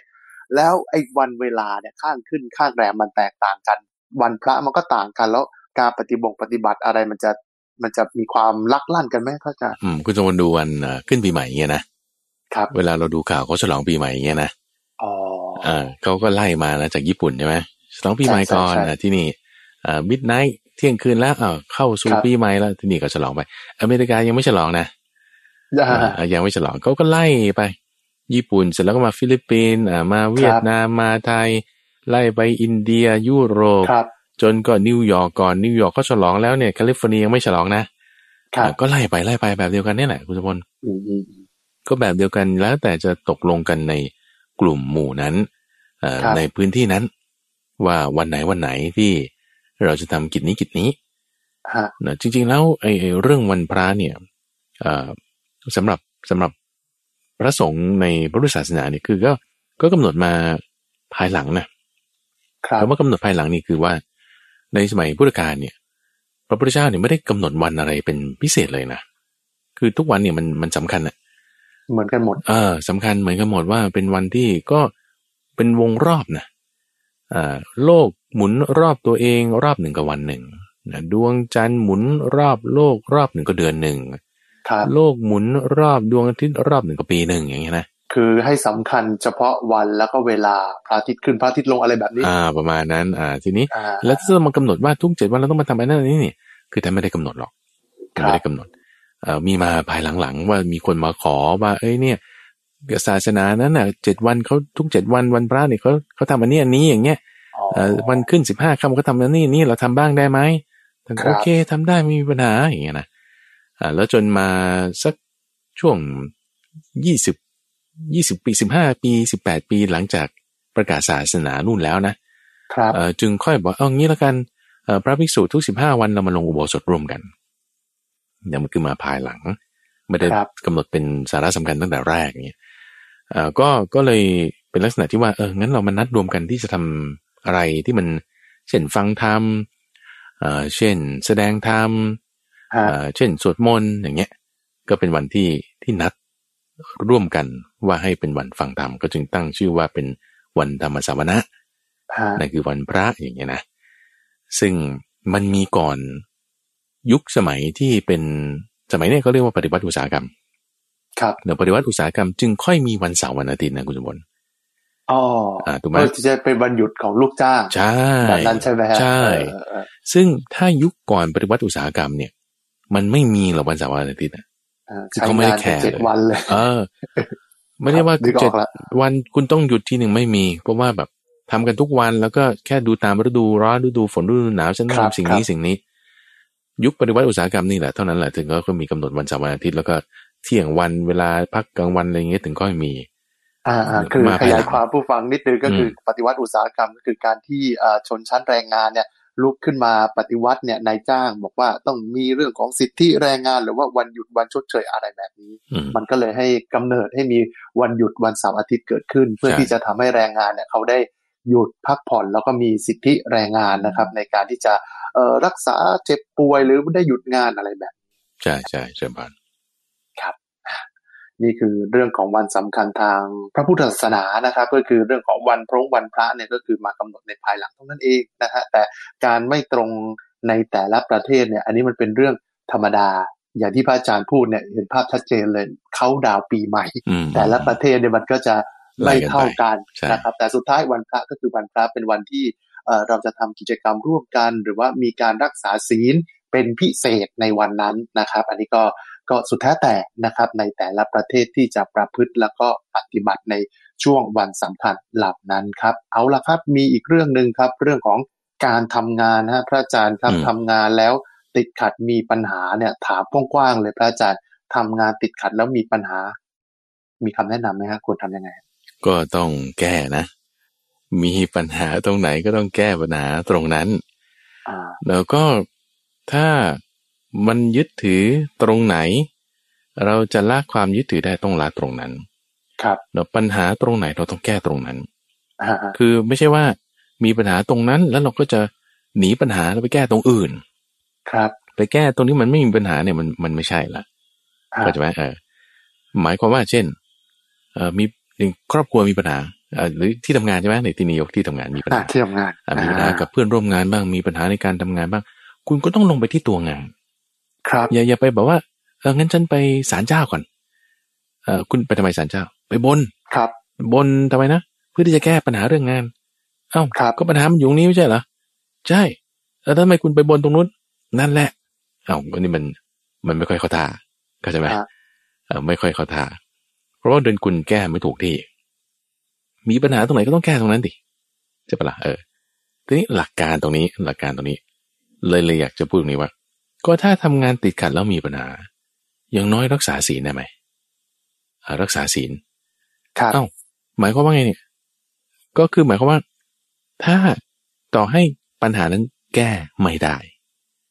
แล้วไอ้วันเวลาเนี่ยข้างขึ้นข้างแรมมันแตกต่างกัน วันพระมันก็ต่างกัน แล้วการปฏิบงปฏิบัติอะไรมันจะมันจะมีความลักลั่นกันไหมพระอาจารย์อืมคุณจะมาดูวันเอ่อขึ้นปีใหม่เงี้ยนะ ครับ เวลาเราดูข่าวเขาฉลองปีใหม่เงี้ยนะอ๋ออ่าเขาก็ไล่มานะจากญี่ปุ่นใช่ไหมฉลองปีใหม่ใช่ใช่ก่อนใช่อะที่นี่อ่า midnight เที่ยงคืนแล้วอ่าเข้าสู่ครับปีใหม่แล้วที่นี่ก็ฉลองไป อเมริกายังไม่ฉลองนะอ่าอ่ายังไม่ฉลองเขาก็ไล่ไป ญี่ปุ่นเสร็จแล้วก็มาฟิลิปปินส์อ่ามาเวียดนามมาไทย ไล่ไปอินเดียยุโรปครับจนก็นิวยอร์กก่อนนิวยอร์กก็ฉลองแล้วเนี่ยแคลิฟอร์เนียยังไม่ฉลองนะครับอ่าก็ไล่ไปไล่ไปแบบเดียวกันนี่แหละคุณสมพลอืมอืม ก็แบบเดียวกันแล้วแต่จะตกลงกันในกลุ่มหมู่นั้นเอ่อครับในพื้นที่นั้น ว่าวันไหนวันไหนที่เราจะทำกิจนี้กิจนี้ฮะนะจริง ๆ แล้วไอ้ไอ้เรื่องวันพระเนี่ยเอ่อสำหรับสำหรับพระสงฆ์ในพระพุทธศาสนาเนี่ยคือก็ก็กำหนดมาภายหลังนะครับคำว่ากำหนดภายหลังนี่คือว่า ในสมัยพุทธกาลเนี่ย พระพุทธเจ้าเนี่ยไม่ได้กำหนดวันอะไรเป็นพิเศษเลยนะคือทุกวันเนี่ยมันมันสำคัญอะ เหมือนกันหมด เออสำคัญเหมือนกันหมดว่าเป็นวันที่ก็เป็นวงรอบนะอ่าโลกหมุนรอบตัวเองรอบหนึ่งกับวันหนึ่งนะดวงจันทร์หมุนรอบโลกรอบหนึ่งก็เดือนหนึ่งครับโลกหมุนรอบดวงอาทิตย์รอบหนึ่งก็ปีหนึ่งอย่างเงี้ยนะคือให้สำคัญเฉพาะวันแล้วก็เวลาพระอาทิตย์ขึ้นพระอาทิตย์ลงอะไรแบบนี้ อ่า ประมาณนั้น อ่า ทีนี้อ่าแล้วถ้าเรามากำหนดว่าทุกเจ็ดวันเราต้องมาทำอะไรนั่นอันนี่นี่คือท่านไม่ได้กำหนดหรอกครัท่านบไม่ได้กำหนดเอ่อ มีมาภายหลังๆ ว่ามีคนมาขอว่า เอ้ยเนี่ยศาสนานั้นน่ะเจ็ดวันเขาทุกเจ็ดวันวันพระเนี่ยเขาเขาทำอันนี้อันนี้อย่างเงี้ยอ๋อเอ่อวันขึ้นสิบห้าค่ำเขาทำอันนี้นี่เราทำบ้างได้ไหมท่านก็ครับโอเคทำได้ไม่มีปัญหาอย่างเงี้ยนะอ่าแล้วจนมาสักช่วงยี่สิบยี่สิบปีสิบห้าปีสิบแปดปีหลังจากประกาศศาสนานู่นแล้วนะครับเอ่อจึงค่อยบอกเอางี้แล้วกันเอ่อพระภิกษุทุกสิบห้าวันเรามาลงอุโบสถร่วมกัน เนี่ยมันคือมาภายหลัง ไม่ได้ครับกำหนดเป็นสาระสำคัญตั้งแต่แรกเนี่ยเอ่อก็ก็เลยเป็นลักษณะที่ว่าเอองั้นเรามานัดรวมกันที่จะทำอะไรที่มันเช่นฟังธรรมเอ่อเช่น แสดงธรรมฮะเอ่อเช่นสวดมนต์อย่างเงี้ย ก็เป็นวันที่ที่นัดร่วมกันว่าให้เป็นวันฟังธรรมก็จึงตั้งชื่อว่าเป็นวันธรรมสาวนะฮะนั่นคือวันพระอย่างเงี้ยนะ ซึ่งมันมีก่อน ยุคสมัยที่เป็นสมัยเนี้เขาเรียกว่าปฏิวัติอุตสาหกรรม ครับเดี๋ยวปฏิวัติอุตสาหกรรมจึงค่อยมีวันเสาร์วันอาทิตย์นะคุณสมบัติอ๋ออ่าถูกไหมเออที่จะเป็นวันหยุดของลูกจ้างใช่แบบนั้นใช่ไหมฮะใช่เออเออซึ่งถ้ายุคก่อนปฏิวัติอุตสาหกรรมเนี่ย มันไม่มีหรอกวันเสาร์วันอาทิตย์นะเออคือใช้เขาไม่ได้งานแคร์เจ็ดเลยวันเลย เออ ไม่ได้ว่านึกอเจ็อดกละวันคุณต้องหยุดทีหนึ่งไม่มี เพราะว่าแบบทำกันทุกวันแล้วก็แค่ดูตามฤดูร้อนฤดูฝนฤดูหนาวฉันครับทำสิ่งครับนี้สิ่งนี้ ยุคปฏิวัติอุตสาหกรรมนี่แหละเท่านั้นแหละถึงก็มีกำหนดวันเสาร์วันอาทิตย์แล้วก็เที่ยงวันเวลาพักกลางวันอะไรอย่างเงี้ยถึงก็มี อ่าอ่าคือมาขภายหลัยางยความผู้ฟังนิดนึงก็คืออมปฏิวัติอุตสาหกรรมก็คือการที่เอ่อชนชั้นแรงงานเนี่ยลุกขึ้นมาปฏิวัติเนี่ยนายจ้างบอกว่าต้องมีเรื่องของสิทธิแรงงาน หรือว่าวันหยุดวันชดเชยอะไรแบบนี้อืมมันก็เลยให้กำเนิดให้มีวันหยุดวันเสาร์อาทิตย์เกิดขึ้น เพื่อใช่ที่จะทำให้แรงงานเนี่ยเขาได้ หยุดพักผ่อนแล้วก็มีสิทธิแรงงานนะครับ ในการที่จะเอ่อรักษาเจ็บป่วยหรือได้หยุดงานอะไรแบบใช่ใช่เชิญบานนี่คือเรื่องของวันสำคัญทางพระพุทธศาสนานะครับ ก็คือเรื่องของวันพรงวันพระเนี่ยก็คือมากำหนดในภายหลังเท่านั้นเองนะฮะแต่การไม่ตรงในแต่ละประเทศเนี่ย อันนี้มันเป็นเรื่องธรรมดา อย่างที่พระอาจารย์พูดเนี่ยเห็นภาพชัดเจนเลยเขาดาวน์ปีใหม่อืมแต่ละประเทศเนี่ยมันก็จะ ไม่เท่ากันใช่นะครับ แต่สุดท้ายวันพระก็คือวันพระเป็นวันที่เอ่อเราจะทำกิจกรรมร่วมกัน หรือว่ามีการรักษาศีลเป็นพิเศษในวันนั้นนะครับ อันนี้ก็ก็สุดแท้แต่นะครับในแต่ละประเทศที่จะประพฤติแล้วก็ปฏิบัติในช่วงวันสำคัญเหล่านั้นครับ เอาละครับมีอีกเรื่องหนึ่งครับ เรื่องของการทำงานนะฮะพระอาจารย์ครับอืมทำงานแล้วติดขัดมีปัญหาเนี่ยถามกว้างๆเลยพระอาจารย์ทำงานติดขัดแล้วมีปัญหา มีคำแนะนำไหมครับควรทำยังไง ก็ต้องแก้นะ มีปัญหาตรงไหนก็ต้องแก้ปัญหาตรงนั้นอ่าแล้วก็ถ้ามันยึดถือตรงไหน เราจะละความยึดถือได้ต้องละตรงนั้น ครับแล้วปัญหาตรงไหนเราต้องแก้ตรงนั้นอ่าฮะคือไม่ใช่ว่ามีปัญหาตรงนั้นแล้วเราก็จะหนีปัญหาแล้วไปแก้ตรงอื่น ครับ ไปแก้ตรงนี้มันไม่มีปัญหาเนี่ยมันมันไม่ใช่ละอ่าเข้าใจไหมเออหมายความว่าเช่น เอ่อมี ครอบครัวมีปัญหาเอ่อหรือที่ทำงานใช่ไหมในที่นี้ยกที่ทำงานมีปัญอ่าหาที่ทำงานอะมีปัญหากับเพื่อนร่วมงานบ้างมีปัญหาในการทำงานบ้าง คุณก็ต้องลงไปที่ตัวงาน ครับ อย่าอย่าไปแบบว่าเอองั้นฉันไปศาลเจ้าก่อนเออคุณไปทำไมศาลเจ้า ไปบนครับ บนทำไมนะเพื่อที่จะแก้ปัญหาเรื่องงาน เอ้าครับก็ปัญหามันอยู่ตรงนี้ไม่ใช่เหรอใช่แล้วทำไมคุณไปบนตรงนู้นนั่นแหละเอ้าอันนี้มันมันไม่ค่อยเข้าท่าเข้าใจไหมฮะเออไม่ค่อยเข้าท่า เพราะว่าเดินคุณแก้ไม่ถูกที่ มีปัญหาตรงไหนก็ต้องแก้ตรงนั้นดิใช่ปะล่ะเออทีนี้หลักการตรงนี้หลักการตรงนี้ เลยเลยอยากจะพูดตรงนี้ว่า ก็ถ้าทำงานติดขัดแล้วมีปัญหา อย่างน้อยรักษาศีลได้ไหมอ่ารักษาศีลครับเอ้าหมายความว่าไงเนี่ย ก็คือหมายความว่า ถ้าต่อให้ปัญหานั้นแก้ไม่ได้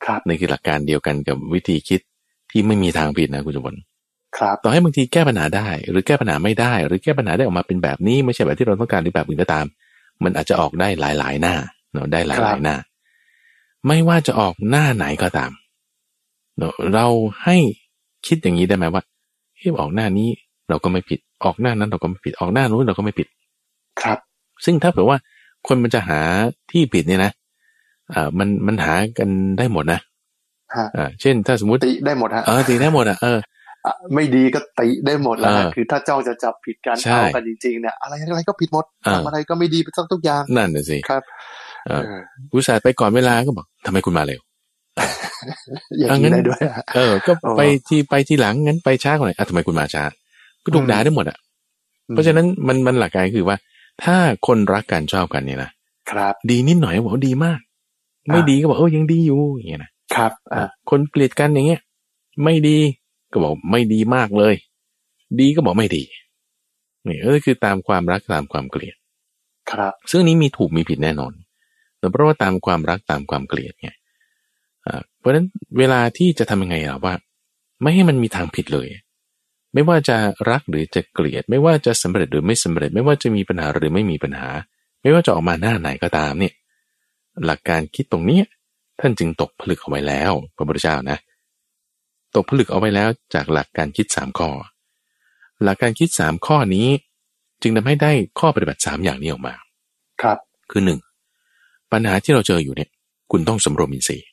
ครับนี่คือหลักการเดียวกันกับวิธีคิดที่ไม่มีทางผิดนะคุณจุบลครับ ต่อให้บางทีแก้ปัญหาได้ หรือแก้ปัญหาไม่ได้ หรือแก้ปัญหาได้ออกมาเป็นแบบนี้ไม่ใช่แบบที่เราต้องการหรือแบบอื่นก็ตาม มันอาจจะออกได้หลาย ๆ หน้าเนาะได้หครัลายบๆหน้า ไม่ว่าจะออกหน้าไหนก็ตามเนาะเราให้คิดอย่างนี้ได้ไหมว่าเฮ้ยออกหน้านี้เราก็ไม่ผิดออกหน้านั้นเราก็ไม่ผิดออกหน้านู้นเราก็ไม่ผิด ครับ ซึ่งถ้าเผื่อว่าคนมันจะหาที่ผิดเนี่ยนะอ่ามันมันหากันได้หมดนะฮะอ่าเช่น ถ้าสมมติติได้หมดฮะเออตีได้หมดอะเอออะ ไม่ดีก็ติได้หมดแล้วนะเออคือถ้าเจ้าจะจับผิดกันใช่เอากันจริงๆเนี่ยอะไรอะไรก็ผิดหมดเออทำอะไรก็ไม่ดีไปทั้งทุกอย่างนั่นน่ะสิครับเออเอออุตส่าห์ไปก่อนเวลาก็บอกทำไมคุณมาเร็วอย่างอะงั้นี้นได้ด้วยอะเออ ก็อ๋อไปที่ไปที่หลังงั้นไปช้ากว่าหน่อยอะทำไมคุณมาช้าก็ถูกด่าได้หมดอะ เพราะฉะนั้นมันมันหลักการคือว่า ถ้าคนรักกันชอบกันเนี่ยนะครับ ดีนิดหน่อยก็บอกว่าดีมาก ไม่อ่าดีก็บอกเออยังดีอยู่อย่างเงี้ยนะครับ อ่าคนเกลียดกันอย่างเงี้ย ไม่ดี ก็บอกไม่ดีมากเลย ดีก็บอกไม่ดีนี่เออคือตามความรักตามความเกลียด ครับ ซึ่งนี้มีถูกมีผิดแน่นอนแต่เพราะว่าตามความรักตามความเกลียดไงอ่าเพราะฉะนั้นเวลาที่จะทำยังไงอะว่า ไม่ให้มันมีทางผิดเลย ไม่ว่าจะรักหรือจะเกลียด ไม่ว่าจะสำเร็จหรือไม่สำเร็จ ไม่ว่าจะมีปัญหาหรือไม่มีปัญหา ไม่ว่าจะออกมาหน้าไหนก็ตามเนี่ย หลักการคิดตรงเนี้ยท่านจึงตกผลึกเอาไว้แล้วพระพุทธเจ้านะ ตกผลึกเอาไว้แล้วจากหลักการคิดสามข้อ หลักการคิดสามข้อนี้ จึงทำให้ได้ข้อปฏิบัติสามอย่างนี้ออกมา ครับ คือหนึ่งปัญหาที่เราเจออยู่เนี่ย คุณต้องสำรวมอินทรีย์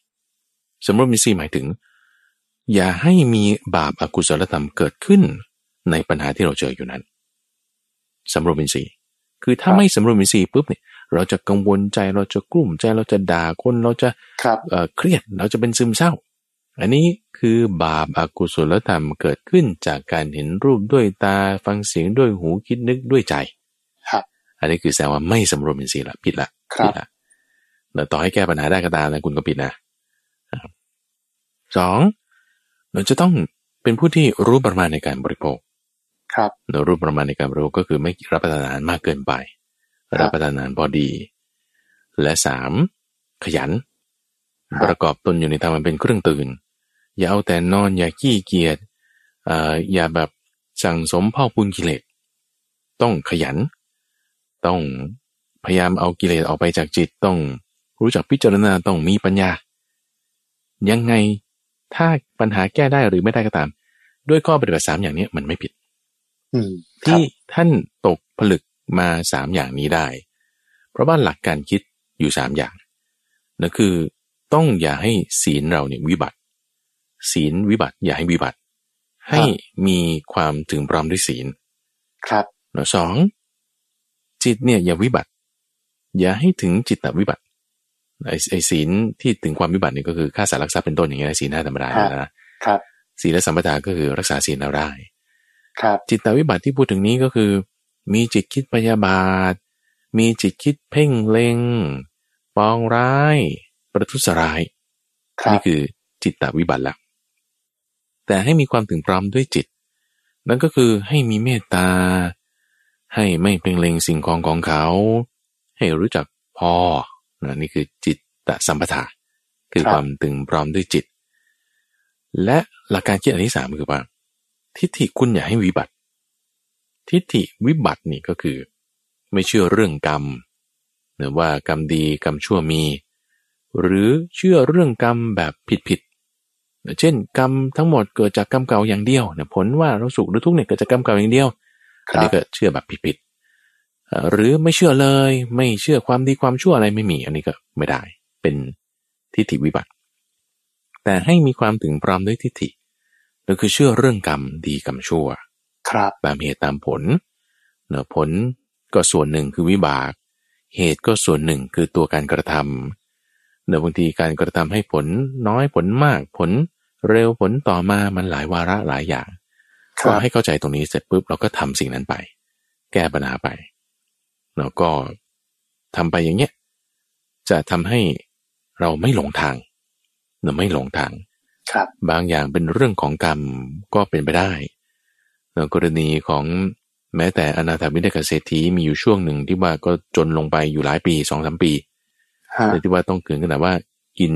สำรวมอินทรีย์หมายถึง อย่าให้มีบาปอากุศลธรรมเกิดขึ้นในปัญหาที่เราเจออยู่นั้นสำรวมอินทรีย์ คือถ้าครับไม่สำรวมอินทรีย์ปุ๊บเนี่ย เราจะกังวลใจ เราจะกลุ้มใจ เราจะด่าคน เราจะครับเอ่อเครียด เราจะเป็นซึมเศร้า อันนี้คือบาปอากุศลธรรมเกิดขึ้นจากการเห็นรูปด้วยตาฟังเสียงด้วยหูคิดนึกด้วยใจครับอันนี้คือแสดงว่าไม่สำรวมอินทรีย์ละผิดละครับผิดละแล้วต่อให้แก้ปัญหาได้ก็ตามนะคุณก็ผิดนะครับสองเราจะต้องเป็นผู้ที่รู้ประมาณในการบริโภค ครับเรารู้ประมาณในการบริโภคก็คือไม่รับประทานอาหารมากเกินไปครับรับประทานอาหารพอดี และสามขยันครับประกอบตนอยู่ในธรรมมันเป็นเครื่องตื่น อย่าเอาแต่นอนอย่าขี้เกียจเอ่ออย่าแบบสั่งสมพ่อพูนกิเลสต้องขยัน ต้องพยายามเอากิเลสออกไปจากจิตต้องรู้จักพิจารณาต้องมีปัญญา ยังไงถ้าปัญหาแก้ได้หรือไม่ได้ก็ตาม ด้วยข้อปฏิบัติสามอย่างเนี้ยมันไม่ผิดอืมครับที่ท่านตกผลึกมาสามอย่างนี้ได้ เพราะว่าหลักการคิดอยู่สามอย่างนั่นคือต้องอย่าให้ศีลเราเนี่ยวิบัติ ศีลวิบัติอย่าให้วิบัติ ให้มีความถึงพร้อมด้วยศีล ครับแล้วสองจิตเนี่ยอย่าวิบัติ อย่าให้ถึงจิตตวิบัติไอ้ไอ้ศีลที่ถึงความวิบัติเนี่ยก็คือฆ่าสัตว์รักทรัพย์เป็นต้นอย่างเงี้ยศีลห้าธรรมดาเนี่ยนะครับศีลและสัมปทาก็คือรักษาศีลเราได้ครับ จิตตวิบัติที่พูดถึงนี้ก็คือ มีจิตคิดพยาบาท มีจิตคิดเพ่งเล็ง ปองร้าย ประทุษร้ายครันี่บคือจิตตวิบัติละ แต่ให้มีความถึงพร้อมด้วยจิต นั่นก็คือให้มีเมตตา ให้ไม่เพ่งเล็งสิ่งของของเขา ให้รู้จักพอนะนี่คือจิตตสัมปทาคือความถึงพร้อมด้วยจิต และหลักการคิดอันที่สามคือว่า ทิฏฐิคุณอย่าให้วิบัติ ทิฏฐิวิบัตินี่ก็คือ ไม่เชื่อเรื่องกรรมเนะว่ากรรมดีกรรมชั่วมี หรือเชื่อเรื่องกรรมแบบผิด เช่นกรรมทั้งหมดเกิดจากกรรมเก่าอย่างเดียวนะผลว่าเราสุขหรือทุกข์เนี่ยเกิดจากกรรมเก่าอย่างเดียวคอันรับนี้ก็เชื่อแบบผิดๆเอ่อหรือไม่เชื่อเลยไม่เชื่อความดีความชั่วอะไรไม่มี อันนี้ก็ไม่ได้ เป็นทิฏฐิวิบัติ แต่ให้มีความถึงพร้อมด้วยทิฏฐิก็คือเชื่อเรื่องกรรมดีกรรมชั่ว ครับตามเหตุตามผลเนอะผลก็ส่วนหนึ่งคือวิบาก เหตุก็ส่วนหนึ่งคือตัวการกระทำเนอะบางทีการกระทำให้ผลน้อยผลมากผล เร็วผลต่อมามันหลายวาระหลายอย่างคก็รับให้เข้าใจตรงนี้เสร็จปุ๊บเราก็ทำสิ่งนั้นไป แก้ปัญหาไป แล้วก็ทำไปอย่างเงี้ยจะทำให้เราไม่หลงทางเราไม่หลงทางครับ บางอย่างเป็นเรื่องของกรรมก็เป็นไปได้แล้วกรณีของแม้แต่อนาถาบิณฑกเศรษฐีมีอยู่ช่วงหนึ่งที่ว่าก็จนลงไปอยู่หลายปีสองสามปีฮะเลยที่ว่าต้องถึงขนาดว่ากิน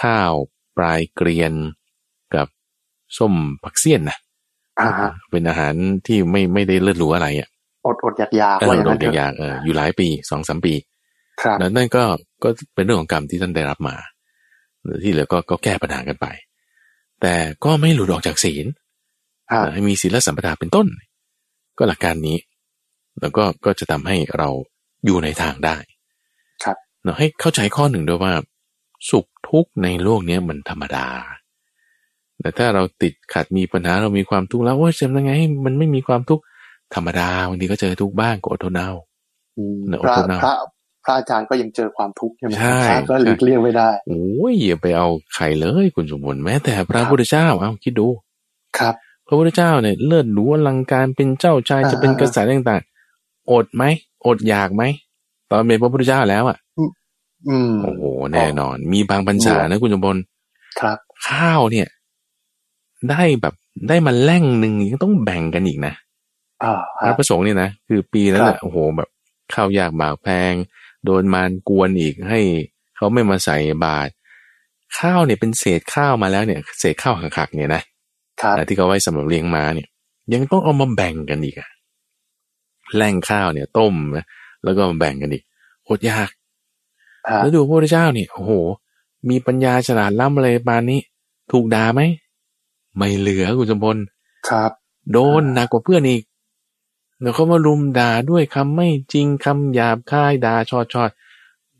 ข้าว ปลายเกรียนกับส้มผักเสี้ยนนะอ่าฮะเป็นอาหารที่ไม่ไม่ได้เลือดหรูอะไรอะอดอดอยากอยากเอว่าออย่างโดนั้นนเถอะอยากๆเอออยู่หลายปีสองสามปีครับแล้วนั่นก็ก็เป็นเรื่องของกรรมที่ท่านได้รับมาที่เหลือก็ก็แก้ปัญหากันไป แต่ก็ไม่หลุดออกจากศีลฮะให้มีศีลสัมปทาเป็นต้น ก็หลักการนี้ แล้วก็ก็จะทำให้เราอยู่ในทางได้ ครับเราให้เข้าใจข้อหนึ่งด้วยว่า สุขทุกข์ในโลกเนี้ยมันธรรมดา แต่ถ้าเราติดขัดมีปัญหาเรามีความทุกข์แล้วว่าจะทำยังไงให้มันไม่มีความทุกข์ธรรมดาบางทีก็เจอทุกข์บ้างก็อดทนเอาอืมเนอะพระอดทนเอาพระพระอาจารย์ก็ยังเจอความทุกข์ใช่ไหมใช่พระก็หลีกเลี่ยงไม่ได้โอ้ยอย่าไปเอาใครเลยคุณสมบูรณ์แม้แต่พระครับพุทธเจ้าเอาคิดดู ครับ พระพุทธเจ้าเนี่ยเลิศหรูอลังการเป็นเจ้าชายอ่าจะเป็นกษัตริย์ต่างๆ อดไหมอดอยากไหมตอนเป็นพระพุทธเจ้าแล้วอะอืม โอ้โหแน่นอน มีบางพรรษานะคุณสมบูรณ์ครับ ข้าวเนี่ย ได้แบบได้มาแล่งหนึ่งยังต้องแบ่งกันอีกนะอ่าพระประสงค์เนี่ยนะคือปีนั้นครัแหบละโอ้โหแบบข้าวยากหมากแพง โดนมารกวนอีกให้เขาไม่มาใส่บาตรข้าวเนี่ยเป็นเศษข้าวมาแล้วเนี่ย เศษข้าวหักๆเนี่ยนะครับที่เขาไว้สำหรับเลี้ยงม้าเนี่ย ยังต้องเอามาแบ่งกันอีกอะแล่งข้าวเนี่ย ต้มนะแล้วก็มาแบ่งกันอีกโคตรยากฮะ แล้วดูพระพุทธเจ้าเนี่ยโอ้โห มีปัญญาฉลาดล้ำอะไรปานนี้ ถูกด่าไหมไม่เหลือคุณสมพลครับ โดนหนักกว่าเพื่อนอีกแล้วเขามารุมด่าด้วยคำไม่จริงคำหยาบคายด่าชอดชอด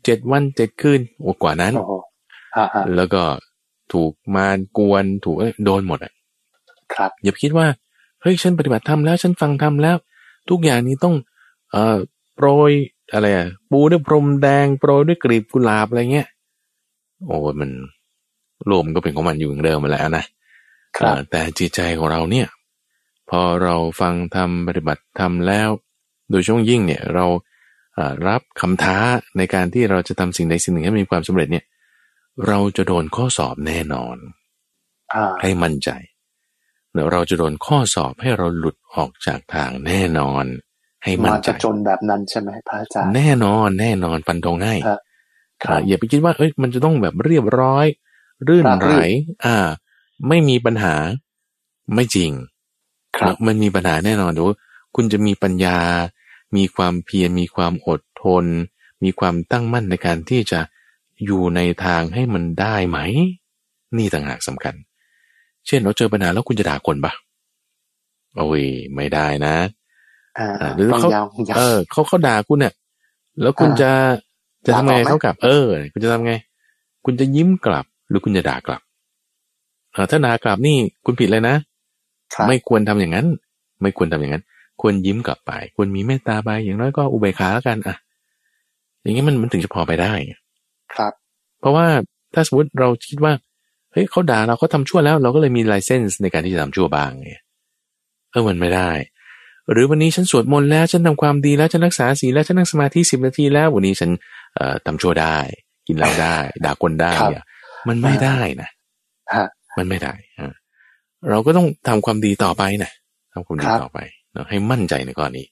เจ็ดวันเจ็ดคืนโอ้กว่านั้นโอ้โหฮะฮะแล้วก็ถูกมารกวนถูกเอ้ยโดนหมดอะครับอย่าไปคิดว่าเฮ้ยฉันปฏิบัติธรรมแล้วฉันฟังธรรมแล้ว ทุกอย่างนี้ต้องเอ่อโปรย อะไรอะปูด้วยพรมแดงโปรยด้วยกลีบกุหลาบอะไรเงี้ยโอ้มันโลมก็เป็นของมันอยู่อย่างเดิมมาแล้วนะครับเอ่อแต่จิตใจของเราเนี่ย พอเราฟังทำปฏิบัติธรรมแล้ว โดยช่วงยิ่งเนี่ยเราเอ่อรับคำท้าในการที่เราจะทำสิ่งใดสิ่งหนึ่งให้มีความสำเร็จเนี่ย เราจะโดนข้อสอบแน่นอนอ่าให้มั่นใจเดี๋ยวเราจะโดนข้อสอบให้เราหลุดออกจากทางแน่นอน ให้มั่มานใจจะจนแบบนั้นใช่ไหมพระอาจารย์แน่นอนแน่นอนฟันธงให้ครับครัอ่าบอย่าไปคิดว่าเอ้ยมันจะต้องแบบเรียบร้อย รื่นราบไหรื่ลนอ่า ไม่มีปัญหาไม่จริง ครับมันมีปัญหาแน่นอนดูคุณจะมีปัญญา มีความเพียรมีความอดทน มีความตั้งมั่นในการที่จะอยู่ในทางให้มันได้ไหม นี่ต่างหากสำคัญ เช่นเราเจอปัญหาแล้วคุณจะด่าคนปะโอ้ยไม่ได้นะอ่าอ่า หรือฟังเขายาวฟังยาวเออเขาเขาด่าคุณเนี่ยแล้วคุณอ่าจะจะทำไงด่าตอบไหมเขากลับ เออ คุณจะทำไง คุณจะยิ้มกลับ หรือคุณจะด่ากลับเออถ้าด่ากลับนี่คุณผิดเลยนะครับไม่ควรทำอย่างนั้น ไม่ควรทำอย่างนั้น ควรยิ้มกลับไป ควรมีเมตตาไปอย่างน้อยก็อุเบกขาแล้วกันอะ อย่างนี้มันมันถึงจะพอไปได้ ครับ เพราะว่าถ้าสมมติเราคิดว่าเฮ้ยเขาด่าเราเขาทำชั่วแล้ว เราก็เลยมีไลเซนส์ในการที่จะทำชั่วบ้างไงเออมันไม่ได้ หรือวันนี้ฉันสวดมนต์แล้วฉันทำความดีแล้วฉันรักษาศีลแล้วฉันนั่งสมาธิสิบนาทีแล้ววันนี้ฉันเอ่อทำชั่วได้ กินเหล้าได้ ด่าคนได้ครับเนี่ยมันไม่ได้นะฮะมันไม่ได้อะเราก็ต้องทำความดีต่อไปนะทำความดีครับต่อไปเนาะให้มั่นใจในข้อนี้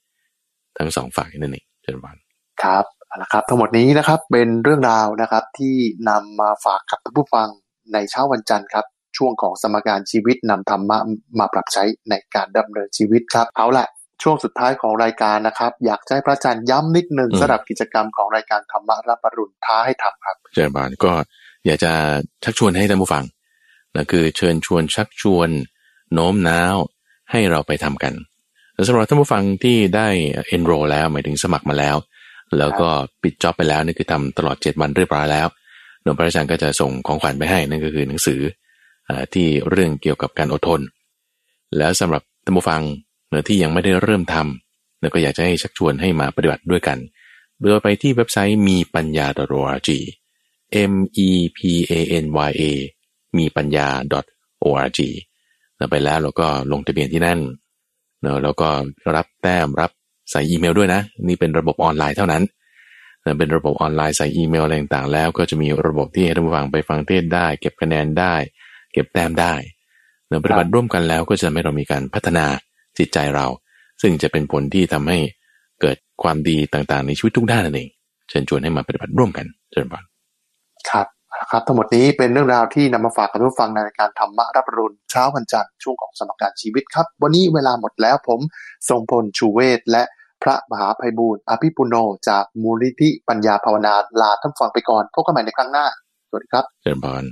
ทั้งสองฝ่ายนั่นเองเจริญวันครับเอาละครับ ทั้งหมดนี้นะครับเป็นเรื่องราวนะครับที่นำมาฝากกับท่านผู้ฟังในเช้าวันจันทร์ครับช่วงของสมการชีวิตนำธรรมะมาปรับใช้ในการดำเนินชีวิตครับ เอาละ ช่วงสุดท้ายของรายการนะครับ อยากจะให้พระอาจารย์ย้ำนิดนึงสำหรับกิจกรรมของรายการธรรมะรับปรุณท้าให้ทำครับเจริญบานก็อยากจะชักชวนให้ท่านผู้ฟังนะคือเชิญชวนชักชวน โน้มน้าวให้เราไปทำกันแล้วสำหรับท่านผู้ฟังที่ได้ enroll แล้วหมายถึงสมัครมาแล้ว แล้วก็ปิดจ็อบไปแล้วนี่คือทำตลอด 7 วันเรียบร้อยแล้วหลวงพระอาจารย์ก็จะส่งของขวัญไปให้นั่นก็คือหนังสืออาที่เรื่องเกี่ยวกับการอดทน แล้วสำหรับท่านผู้ฟังเนื้อที่ยังไม่ได้เริ่มทำแล้วก็อยากจะให้ชักชวนให้มาปฏิบัติด้วยกันโดยไปที่เว็บไซต์มีปัญญา .org m e p a n y a มีปัญญา .org แล้วไปแล้วเราก็ลงทะเบียนที่นั่นเนอะแล้วก็รับแต้มรับใส่อีเมลด้วยนะ นี่เป็นระบบออนไลน์เท่านั้นเนะเป็นระบบออนไลน์ใส่อีเมลอะไรต่างๆแล้ว ก็จะมีระบบที่ให้ท่านผู้ฟังไปฟังเทศได้ เก็บคะแนนได้ เก็บแต้มได้เนอะปฏิบัติร่วมกันแล้วก็จะทำให้เรามีการพัฒนา จิตใจเรา ซึ่งจะเป็นผลที่ทำให้เกิดความดีต่างๆ ในชีวิตทุกด้านนั่นเองเชิญชวนให้มาปฏิบัติร่วมกันเจริญพรครับครับทั้งหมดนี้เป็นเรื่องราวที่นำมาฝากกับทุกฟังในรายการธรรมะรับปรุณเช้าวันจันทร์ช่วงของสมการชีวิตครับ วันนี้เวลาหมดแล้วผมทรงพลชูเวศและพระมหาภัยบูร์อภิปุโนจากมูลนิธิปัญญาภาวนาลาท่านฟังไปก่อนพบกันใหม่ในครั้งหน้า สวัสดีครับเจริญพร